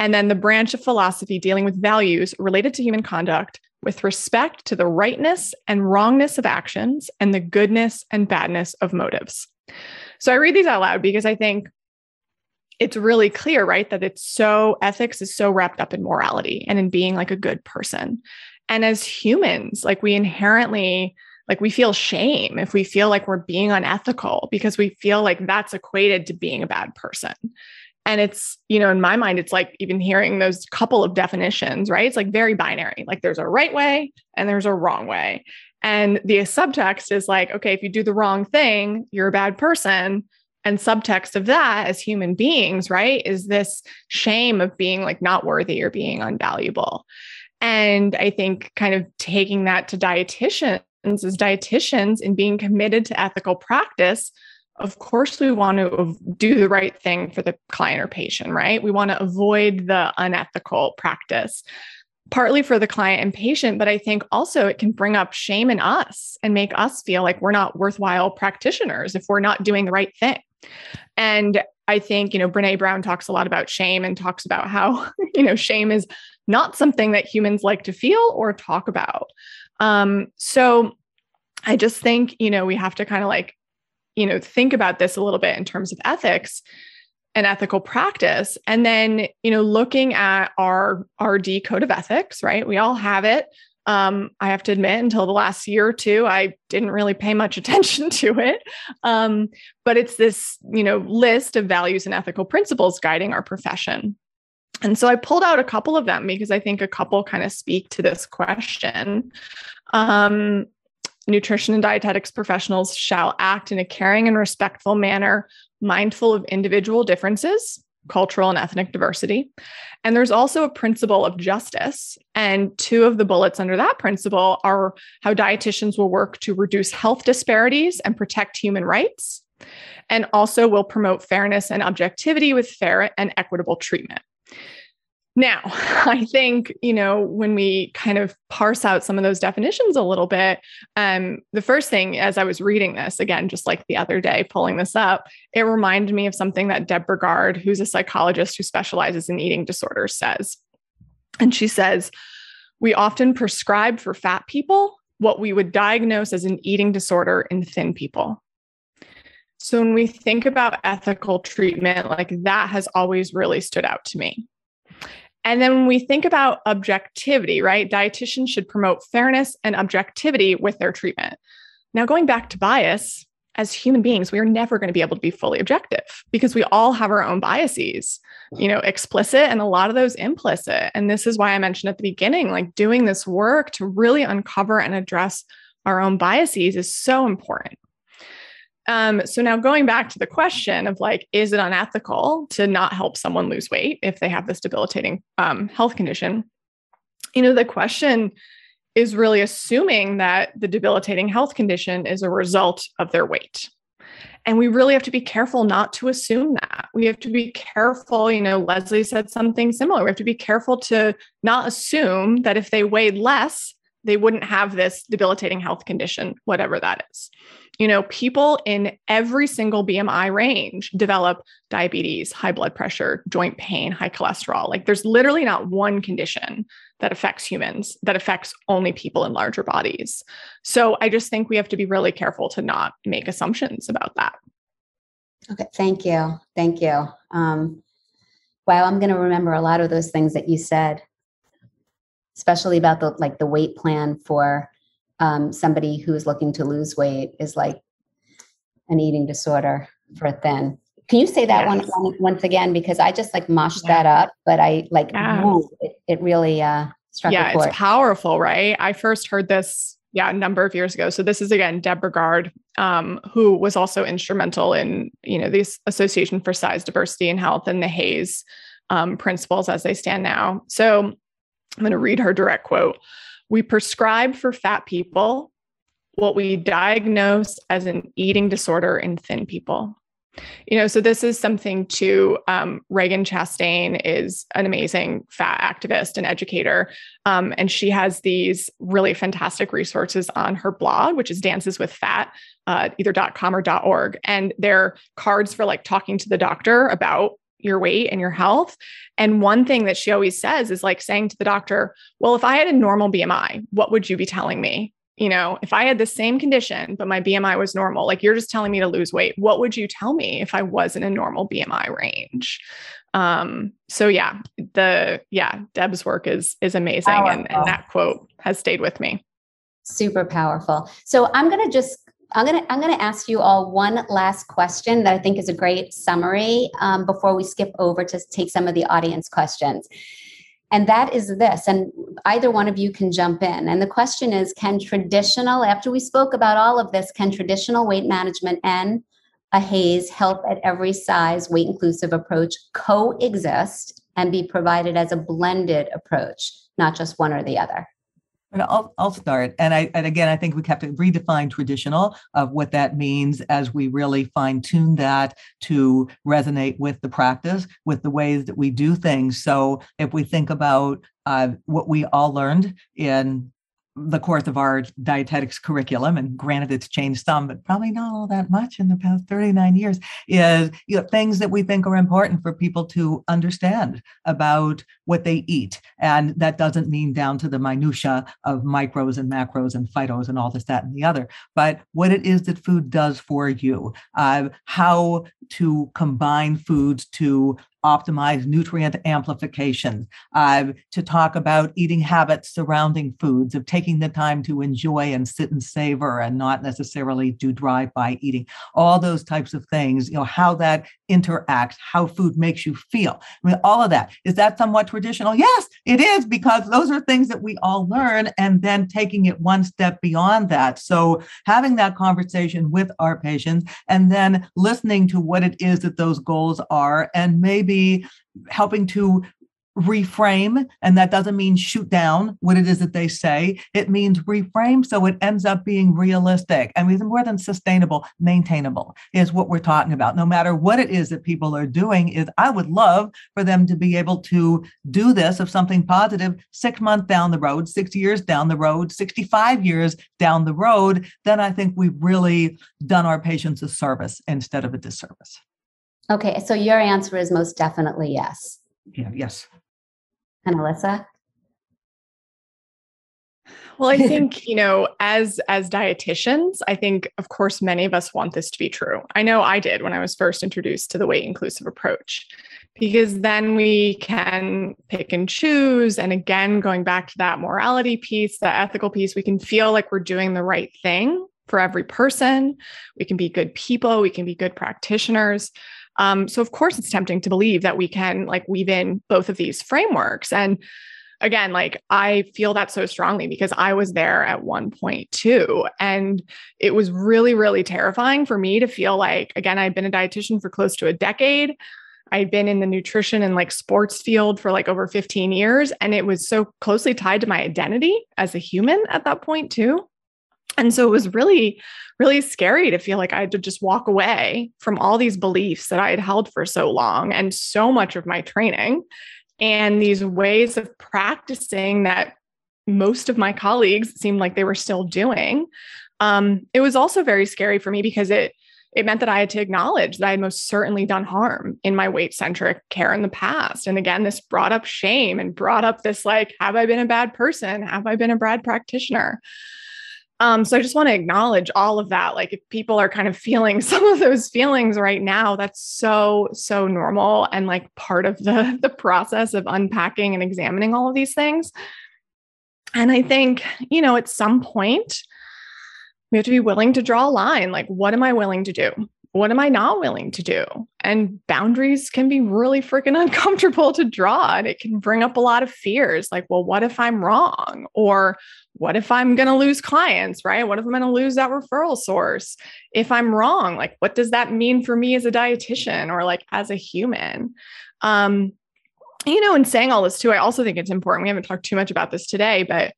and then the branch of philosophy dealing with values related to human conduct with respect to the rightness and wrongness of actions and the goodness and badness of motives. So I read these out loud because I think it's really clear, right? That it's so, ethics is so wrapped up in morality and in being like a good person. And as humans, like we inherently, like we feel shame if we feel like we're being unethical because we feel like that's equated to being a bad person. And it's, you know, in my mind, it's like even hearing those couple of definitions, right? It's like very binary. Like there's a right way and there's a wrong way. And the subtext is like, okay, if you do the wrong thing, you're a bad person. And subtext of that as human beings, right, is this shame of being like not worthy or being unvaluable. And I think kind of taking that to dietitians as dietitians and being committed to ethical practice of course we want to do the right thing for the client or patient right? We want to avoid the unethical practice partly for the client and patient but i think also it can bring up shame in us and make us feel like we're not worthwhile practitioners if we're not doing the right thing. And i think you know Brené Brown talks a lot about shame and talks about how you know shame is not something that humans like to feel or talk about. Um, so i just think you know we have to kind of like you know think about this a little bit in terms of ethics and ethical practice. And then you know looking at our rd code of ethics right? We all have it. Um, i have to admit until the last year or two i didn't really pay much attention to it. Um, but it's this you know list of values and ethical principles guiding our profession. And so i pulled out a couple of them because i think a couple kind of speak to this question. Um, nutrition and dietetics professionals shall act in a caring and respectful manner, mindful of individual differences, cultural and ethnic diversity. And there's also a principle of justice. And two of the bullets under that principle are how dietitians will work to reduce health disparities and protect human rights, and also will promote fairness and objectivity with fair and equitable treatment. Now, I think, you know, when we kind of parse out some of those definitions a little bit, um, the first thing as I was reading this, again, just like the other day, pulling this up, it reminded me of something that Deb Burgard, who's a psychologist who specializes in eating disorders, says. And she says, We often prescribe for fat people what we would diagnose as an eating disorder in thin people. So when we think about ethical treatment, like that has always really stood out to me. And then when we think about objectivity, right? Dietitians should promote fairness and objectivity with their treatment. Now, going back to bias, as human beings, we are never going to be able to be fully objective because we all have our own biases, you know, explicit and a lot of those implicit. And this is why I mentioned at the beginning, like doing this work to really uncover and address our own biases is so important. Um, so now going back to the question of like, is it unethical to not help someone lose weight if they have this debilitating um, health condition? You know, the question is really assuming that the debilitating health condition is a result of their weight. And we really have to be careful not to assume that. We have to be careful. You know, Leslie said something similar. We have to be careful to not assume that if they weighed less, they wouldn't have this debilitating health condition, whatever that is. You know, people in every single BMI range develop diabetes, high blood pressure, joint pain, high cholesterol. Like there's literally not one condition that affects humans that affects only people in larger bodies. So I just think we have to be really careful to not make assumptions about that. Okay, thank you. Thank you. Um, wow, I'm going to remember a lot of those things that you said, especially about the like the weight plan for um, somebody who's looking to lose weight is like an eating disorder for thin. Can you say that yes. one, once again? Because I just like moshed yeah. that up, but I like woo, it, it, really uh, struck. Yeah, it's powerful, right? I first heard this yeah a number of years ago. So this is again Deb Burgard, um, who was also instrumental in you know the Association for Size Diversity and Health and the HAES um, principles as they stand now. So I'm going to read her direct quote. We prescribe for fat people what we diagnose as an eating disorder in thin people. You know, so this is something to um, Ragen Chastain is an amazing fat activist and educator. Um, and she has these really fantastic resources on her blog, which is Dances with Fat, uh, either .com or .org. And they're cards for like talking to the doctor about your weight and your health. And one thing that she always says is like saying to the doctor, Well, if I had a normal BMI, what would you be telling me? You know, if I had the same condition, but my BMI was normal, like you're just telling me to lose weight, what would you tell me if I was in a normal BMI range? Um, so yeah, the yeah, Deb's work is is amazing. And, and that quote has stayed with me. Super powerful. So I'm gonna just I'm to I'm to ask you all one last question that I think is a great summary um, before we skip over to take some of the audience questions. And that is this, and either one of you can jump in. And the question is Can traditional, after we spoke about all of this, can traditional weight management and a HAES help at every size weight inclusive approach coexist and be provided as a blended approach, not just one or the other? I'll, I'll start. And I and again, I think we have to redefine traditional of what that means as we really fine tune that to resonate with the practice, with the ways that we do things. So if we think about uh, what we all learned in the course of our dietetics curriculum, and granted it's changed some, but probably not all that much in the past 39 years, is you know, things that we think are important for people to understand about what they eat. And that doesn't mean down to the minutia of micros and macros and phytos and all this, that, and the other, but what it is that food does for you, uh, how to combine foods to optimize nutrient amplification, uh, to talk about eating habits surrounding foods, of taking the time to enjoy and sit and savor and not necessarily do drive-by eating, all those types of things, you know, how that interacts, how food makes you feel. I mean, all of that. Is that somewhat traditional? Yes, it is, because those are things that we all learn and then taking it one step beyond that. So having that conversation with our patients and then listening to what it is that those goals are and maybe helping to reframe and that doesn't mean shoot down what it is that they say it means reframe so it ends up being realistic and mean, more than sustainable maintainable is what we're talking about no matter what it is that people are doing is i would love for them to be able to do this of something positive six months down the road six years down the road 65 years down the road then i think we've really done our patients a service instead of a disservice Okay, so your answer is most definitely yes. Yeah, yes. And Alyssa? Well, I think, you know, as as dietitians, I think of course many of us want this to be true. I know I did when I was first introduced to the weight inclusive approach. Because then we can pick and choose and again going back to that morality piece, that ethical piece, we can feel like we're doing the right thing for every person. We can be good people, we can be good practitioners. Um, so of course it's tempting to believe that we can like weave in both of these frameworks. And again, like I feel that so strongly because I was there at one point too. And it was really, really terrifying for me to feel like, again, I'd been a dietitian for close to a decade. I'd been in the nutrition and like sports field for like over 15 years. And it was so closely tied to my identity as a human at that point too. And so it was really, really scary to feel like I had to just walk away from all these beliefs that I had held for so long and so much of my training and these ways of practicing that most of my colleagues seemed like they were still doing. Um, it was also very scary for me because it it meant that I had to acknowledge that I had most certainly done harm in my weight centric care in the past. And again, this brought up shame and brought up this like, have I been a bad person? Have I been a bad practitioner? Um, so I just want to acknowledge all of that. Like, if people are kind of feeling some of those feelings right now, that's so so normal and like part of the the process of unpacking and examining all of these things. And I think you know, at some point, we have to be willing to draw a line. Like, what am I willing to do? What am I not willing to do? And boundaries can be really freaking uncomfortable to draw. And it can bring up a lot of fears like, well, what if I'm wrong? Or what if I'm going to lose clients, right? What if I'm going to lose that referral source? If I'm wrong, like, what does that mean for me as a dietitian or like as a human? Um, you know, in saying all this too, I also think it's important. We haven't talked too much about this today, but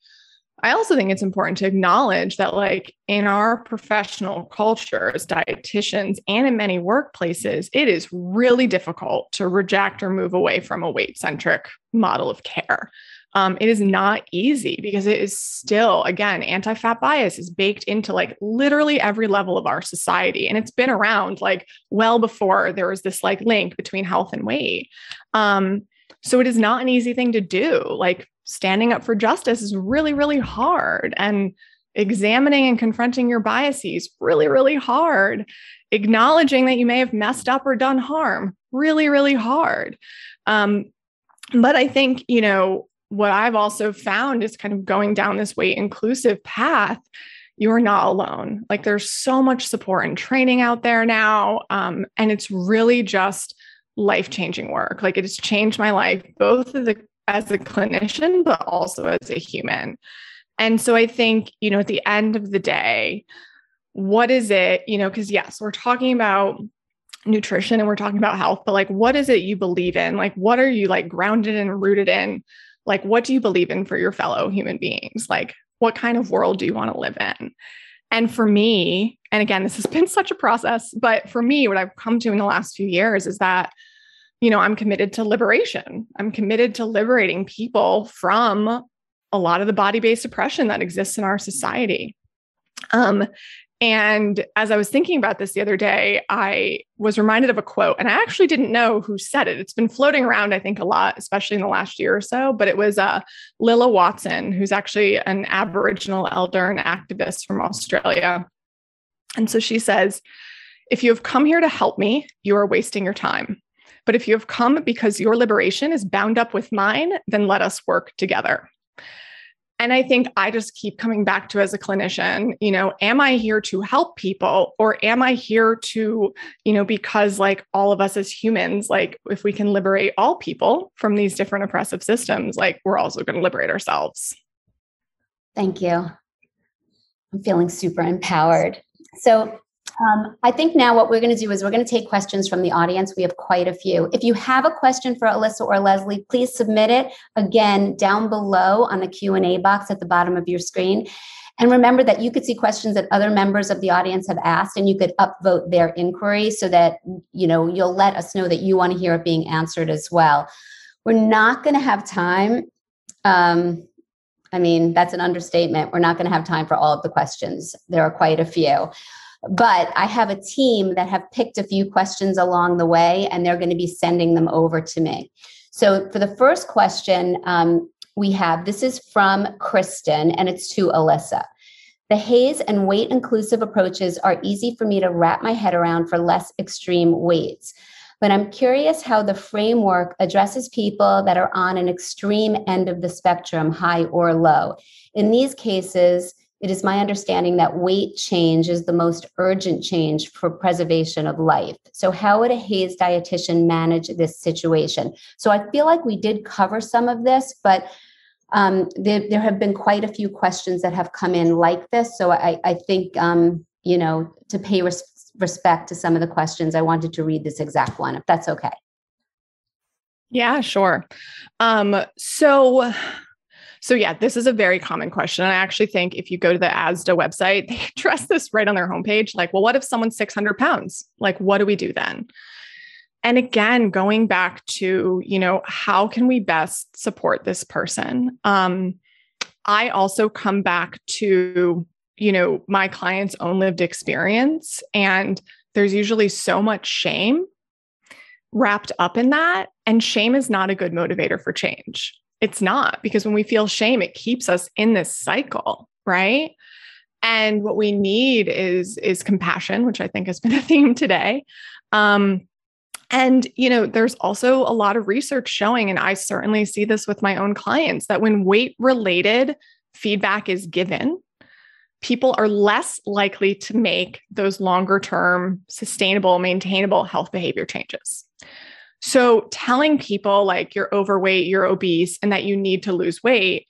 I also think it's important to acknowledge that, like in our professional culture as dietitians and in many workplaces, it is really difficult to reject or move away from a weight centric model of care. Um, it is not easy because it is still, again, anti fat bias is baked into like literally every level of our society. And it's been around like well before there was this like link between health and weight. Um, so it is not an easy thing to do. Like standing up for justice is really, really hard. And examining and confronting your biases, really, really hard. Acknowledging that you may have messed up or done harm, really, really hard. Um, but I think, you know, what I've also found is kind of going down this weight inclusive path. You're not alone. Like there's so much support and training out there now. Um, and it's really just life changing work. Like it has changed my life, both as a, as a clinician, but also as a human. And so I think, you know, at the end of the day, what is it, you know, because yes, we're talking about nutrition and we're talking about health, but like, what is it you believe in? Like, what are you like grounded and rooted in? Like, what do you believe in for your fellow human beings? Like, what kind of world do you want to live in? And for me, and again, this has been such a process, but for me, what I've come to in the last few years is that, you know, I'm committed to liberation. I'm committed to liberating people from a lot of the body based oppression that exists in our society. Um, and as I was thinking about this the other day, I was reminded of a quote, and I actually didn't know who said it. It's been floating around, I think, a lot, especially in the last year or so. But it was uh, Lilla Watson, who's actually an Aboriginal elder and activist from Australia. And so she says, If you have come here to help me, you are wasting your time. But if you have come because your liberation is bound up with mine, then let us work together. And I think I just keep coming back to as a clinician, you know, am I here to help people or am I here to, you know, because like all of us as humans, like if we can liberate all people from these different oppressive systems, like we're also going to liberate ourselves. Thank you. I'm feeling super empowered. So um, I think now what we're going to do is we're going to take questions from the audience. We have quite a few. If you have a question for Alyssa or Leslie, please submit it again down below on the Q&A box at the bottom of your screen. And remember that you could see questions that other members of the audience have asked and you could upvote their inquiry so that you know you'll let us know that you want to hear it being answered as well. We're not going to have time um, I mean, that's an understatement. We're not going to have time for all of the questions. There are quite a few. But I have a team that have picked a few questions along the way, and they're going to be sending them over to me. So for the first question, um, we have this is from Kristen, and it's to Alyssa. The HAES and weight inclusive approaches are easy for me to wrap my head around for less extreme weights. But I'm curious how the framework addresses people that are on an extreme end of the spectrum, high or low. In these cases, it is my understanding that weight change is the most urgent change for preservation of life. So, how would a HAES dietitian manage this situation? So, I feel like we did cover some of this, but um, there, there, have been quite a few questions that have come in like this. So, I, I think, um, you know, to pay res- respect to some of the questions, I wanted to read this exact one, if that's okay. Yeah, sure. Um, so, so, yeah, this is a very common question. And I actually think if you go to the ASDA website, they address this right on their homepage. Like, well, what if someone's 600 pounds? Like, what do we do then? And again, going back to, you know, how can we best support this person? Um, I also come back to you know, my client's own lived experience. And there's usually so much shame wrapped up in that. And shame is not a good motivator for change. It's not because when we feel shame, it keeps us in this cycle, right? And what we need is is compassion, which I think has been a theme today. Um, and you know, there's also a lot of research showing, and I certainly see this with my own clients, that when weight related feedback is given, people are less likely to make those longer term, sustainable, maintainable health behavior changes. So, telling people like you're overweight, you're obese, and that you need to lose weight,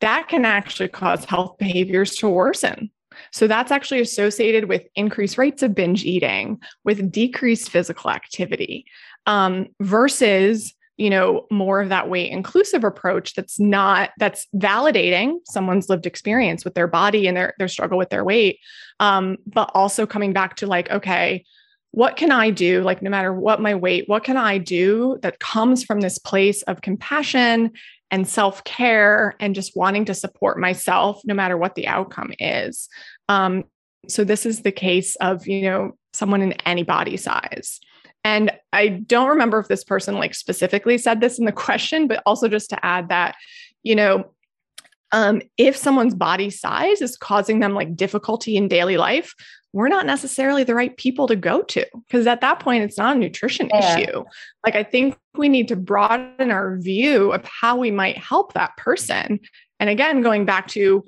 that can actually cause health behaviors to worsen. So, that's actually associated with increased rates of binge eating, with decreased physical activity, um, versus you know more of that weight inclusive approach that's not that's validating someone's lived experience with their body and their their struggle with their weight um, but also coming back to like okay what can i do? Like no matter what my weight what can i do that comes from this place of compassion and self-care and just wanting to support myself no matter what the outcome is? Um, so this is the case of you know someone in any body size. And I don't remember if this person like specifically said this in the question, but also just to add that, you know, um, if someone's body size is causing them like difficulty in daily life, we're not necessarily the right people to go to because at that point it's not a nutrition yeah. issue. Like I think we need to broaden our view of how we might help that person. And again, going back to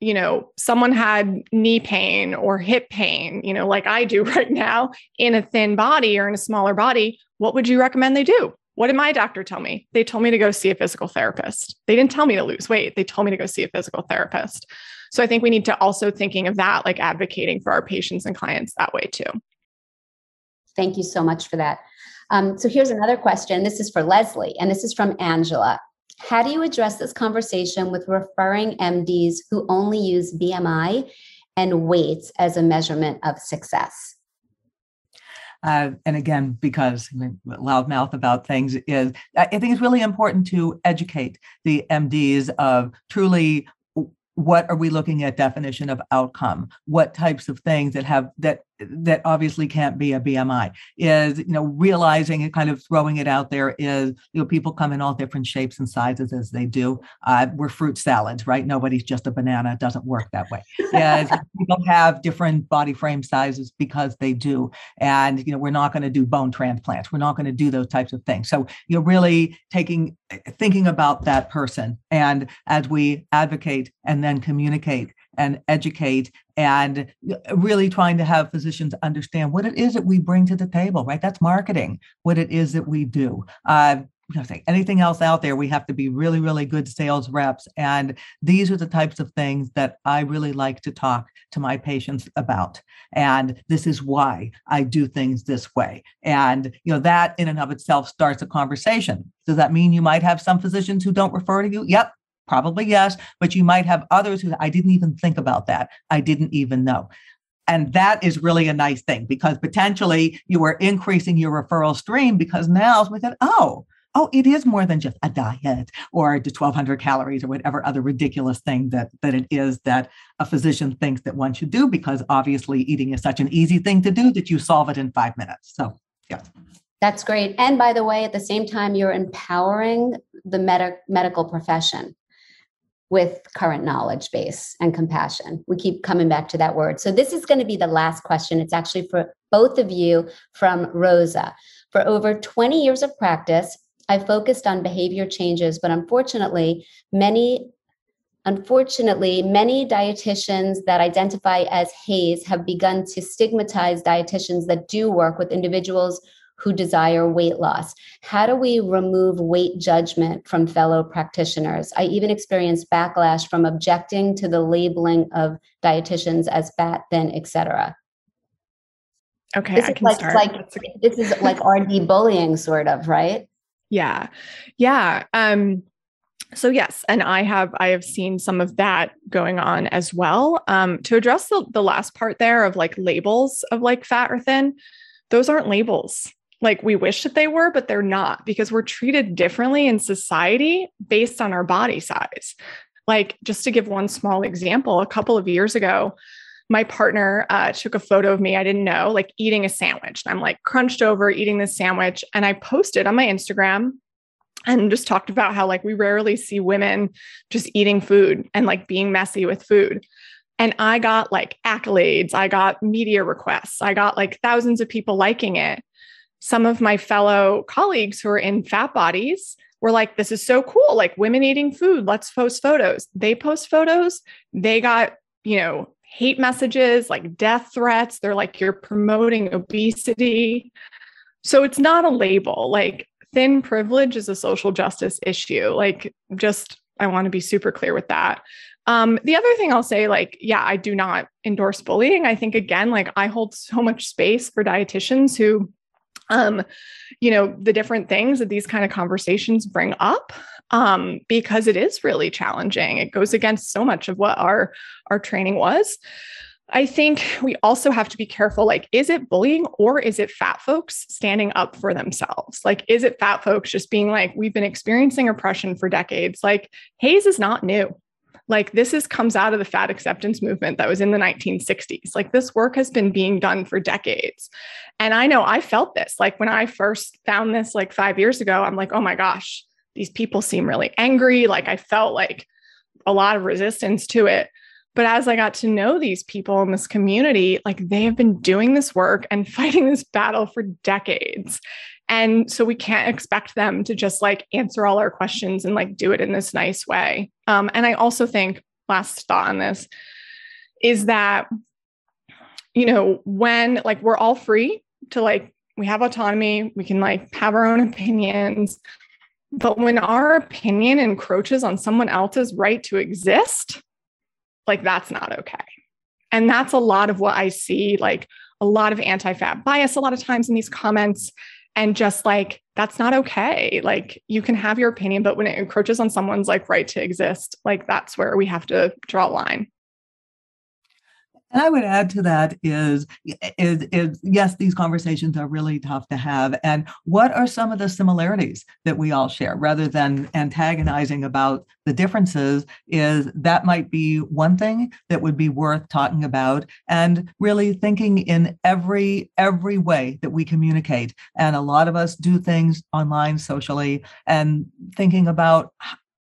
you know, someone had knee pain or hip pain, you know, like I do right now in a thin body or in a smaller body, what would you recommend they do? What did my doctor tell me? They told me to go see a physical therapist. They didn't tell me to lose weight. They told me to go see a physical therapist. So I think we need to also thinking of that, like advocating for our patients and clients that way too. Thank you so much for that. Um, so here's another question. This is for Leslie, and this is from Angela. How do you address this conversation with referring MDs who only use BMI and weights as a measurement of success? Uh, and again, because I mean, loudmouth about things is, I think it's really important to educate the MDs of truly what are we looking at definition of outcome? What types of things that have that that obviously can't be a BMI is you know realizing and kind of throwing it out there is you know people come in all different shapes and sizes as they do. Uh, we're fruit salads, right? Nobody's just a banana. It doesn't work that way. Yeah, people have different body frame sizes because they do, and you know we're not going to do bone transplants. We're not going to do those types of things. So you're really taking thinking about that person, and as we advocate and then communicate and educate and really trying to have physicians understand what it is that we bring to the table, right? That's marketing, what it is that we do. Uh, anything else out there, we have to be really, really good sales reps. And these are the types of things that I really like to talk to my patients about. And this is why I do things this way. And you know, that in and of itself starts a conversation. Does that mean you might have some physicians who don't refer to you? Yep, Probably yes, but you might have others who I didn't even think about that. I didn't even know. And that is really a nice thing because potentially you are increasing your referral stream because now we said, oh, oh, it is more than just a diet or the 1200 calories or whatever other ridiculous thing that, that it is that a physician thinks that one should do because obviously eating is such an easy thing to do that you solve it in five minutes. So, yeah. That's great. And by the way, at the same time, you're empowering the med- medical profession with current knowledge base and compassion. We keep coming back to that word. So, this is going to be the last question. It's actually for both of you from Rosa. For over 20 years of practice, I focused on behavior changes, but unfortunately, many Unfortunately, many dietitians that identify as HAES have begun to stigmatize dietitians that do work with individuals who desire weight loss? How do we remove weight judgment from fellow practitioners? I even experienced backlash from objecting to the labeling of dietitians as fat, thin, etc. Okay, this I can like, start. Like, this is like RD bullying, sort of, right? Yeah, yeah. Um, so yes, and I have I have seen some of that going on as well. Um, to address the, the last part there of like labels of like fat or thin, those aren't labels like we wish that they were, but they're not because we're treated differently in society based on our body size. Like, just to give one small example, a couple of years ago, my partner uh, took a photo of me, I didn't know, like eating a sandwich. I'm like crunched over eating this sandwich. And I posted on my Instagram and just talked about how like we rarely see women just eating food and like being messy with food. And I got like accolades, I got media requests, I got like thousands of people liking it. Some of my fellow colleagues who are in fat bodies were like, this is so cool. Like women eating food, let's post photos. They post photos. They got, you know, hate messages, like death threats. They're like, you're promoting obesity. So it's not a label. Like thin privilege is a social justice issue. Like, just, I want to be super clear with that. Um, the other thing I'll say, like, yeah, I do not endorse bullying. I think, again, like, I hold so much space for dietitians who, um, you know, the different things that these kind of conversations bring up um, because it is really challenging. It goes against so much of what our our training was. I think we also have to be careful like, is it bullying or is it fat folks standing up for themselves? Like, is it fat folks just being like, we've been experiencing oppression for decades? Like, HAES is not new. Like, this is comes out of the fat acceptance movement that was in the 1960s. Like, this work has been being done for decades. And I know I felt this. Like, when I first found this like five years ago, I'm like, oh my gosh, these people seem really angry. Like, I felt like a lot of resistance to it. But as I got to know these people in this community, like they have been doing this work and fighting this battle for decades. And so we can't expect them to just like answer all our questions and like do it in this nice way. Um, and I also think, last thought on this is that, you know, when like we're all free to like, we have autonomy, we can like have our own opinions. But when our opinion encroaches on someone else's right to exist, like that's not okay. And that's a lot of what I see, like a lot of anti fat bias, a lot of times in these comments. And just like, that's not okay. Like, you can have your opinion, but when it encroaches on someone's like right to exist, like, that's where we have to draw a line. And I would add to that is, is, is yes, these conversations are really tough to have. And what are some of the similarities that we all share? Rather than antagonizing about the differences is that might be one thing that would be worth talking about and really thinking in every every way that we communicate. And a lot of us do things online socially and thinking about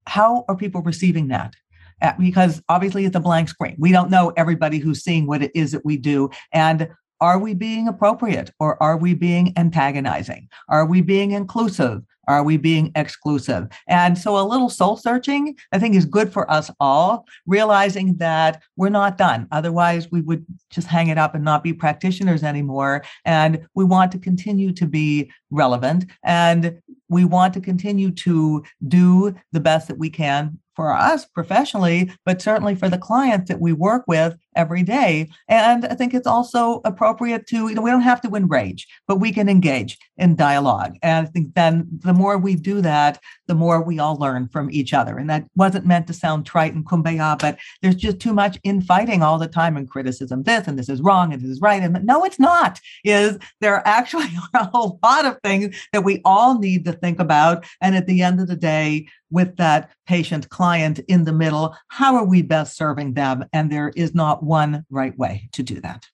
how are people receiving that Eh, because obviously it's a blank screen. We don't know everybody who's seeing what it is that we do. And are we being appropriate or are we being antagonizing? Are we being inclusive? Are we being exclusive? And so a little soul searching, I think, is good for us all, realizing that we're not done. Otherwise, we would just hang it up and not be practitioners anymore. And we want to continue to be relevant and we want to continue to do the best that we can for us professionally, but certainly for the clients that we work with every day. And I think it's also appropriate to, you know, we don't have to enrage, but we can engage in dialogue. And I think then the more we do that, the more we all learn from each other. And that wasn't meant to sound trite and kumbaya, but there's just too much infighting all the time and criticism this and this is wrong and this is right. And no, it's not. Is there actually a whole lot of things that we all need to think about. And at the end of the day, with that patient client in the middle, how are we best serving them? And there is not one right way to do that.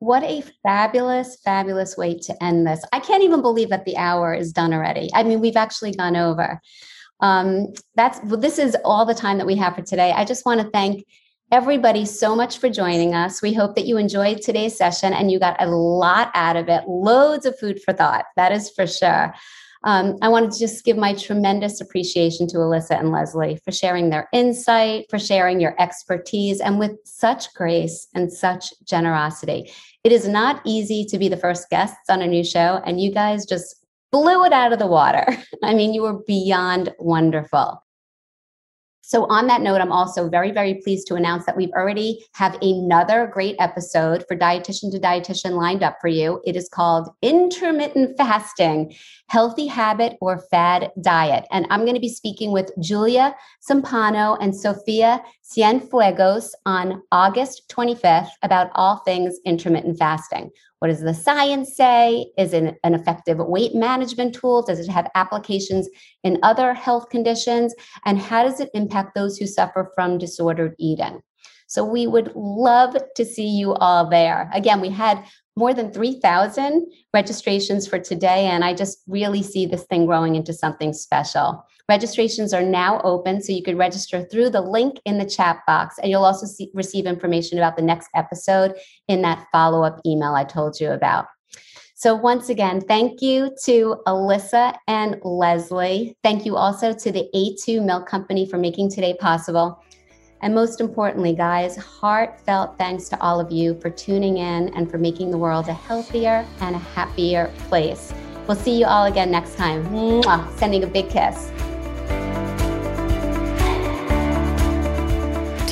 What a fabulous, fabulous way to end this. I can't even believe that the hour is done already. I mean, we've actually gone over. Um, that's well, this is all the time that we have for today. I just want to thank everybody so much for joining us. We hope that you enjoyed today's session and you got a lot out of it, loads of food for thought. That is for sure. Um, I wanted to just give my tremendous appreciation to Alyssa and Leslie for sharing their insight, for sharing your expertise, and with such grace and such generosity. It is not easy to be the first guests on a new show, and you guys just blew it out of the water. I mean, you were beyond wonderful. So on that note, I'm also very, very pleased to announce that we've already have another great episode for dietitian to dietitian lined up for you. It is called intermittent fasting, healthy habit or fad diet. And I'm going to be speaking with Julia Sampano and Sofia Cienfuegos on August 25th about all things intermittent fasting. What does the science say? Is it an effective weight management tool? Does it have applications in other health conditions? And how does it impact those who suffer from disordered eating? So we would love to see you all there. Again, we had more than 3,000 registrations for today, and I just really see this thing growing into something special. Registrations are now open, so you can register through the link in the chat box, and you'll also see, receive information about the next episode in that follow up email I told you about. So, once again, thank you to Alyssa and Leslie. Thank you also to the A2 Milk Company for making today possible. And most importantly, guys, heartfelt thanks to all of you for tuning in and for making the world a healthier and a happier place. We'll see you all again next time. Mwah. Sending a big kiss.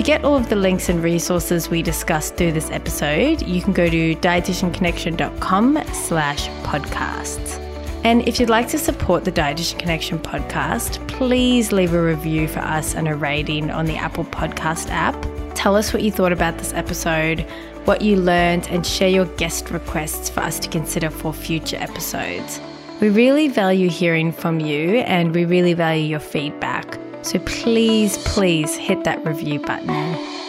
Get all of the links and resources we discussed through this episode, you can go to dietitianconnection.com slash podcasts. And if you'd like to support the Dietitian Connection podcast, please leave a review for us and a rating on the Apple Podcast app. Tell us what you thought about this episode, what you learned, and share your guest requests for us to consider for future episodes. We really value hearing from you and we really value your feedback. So please, please hit that review button.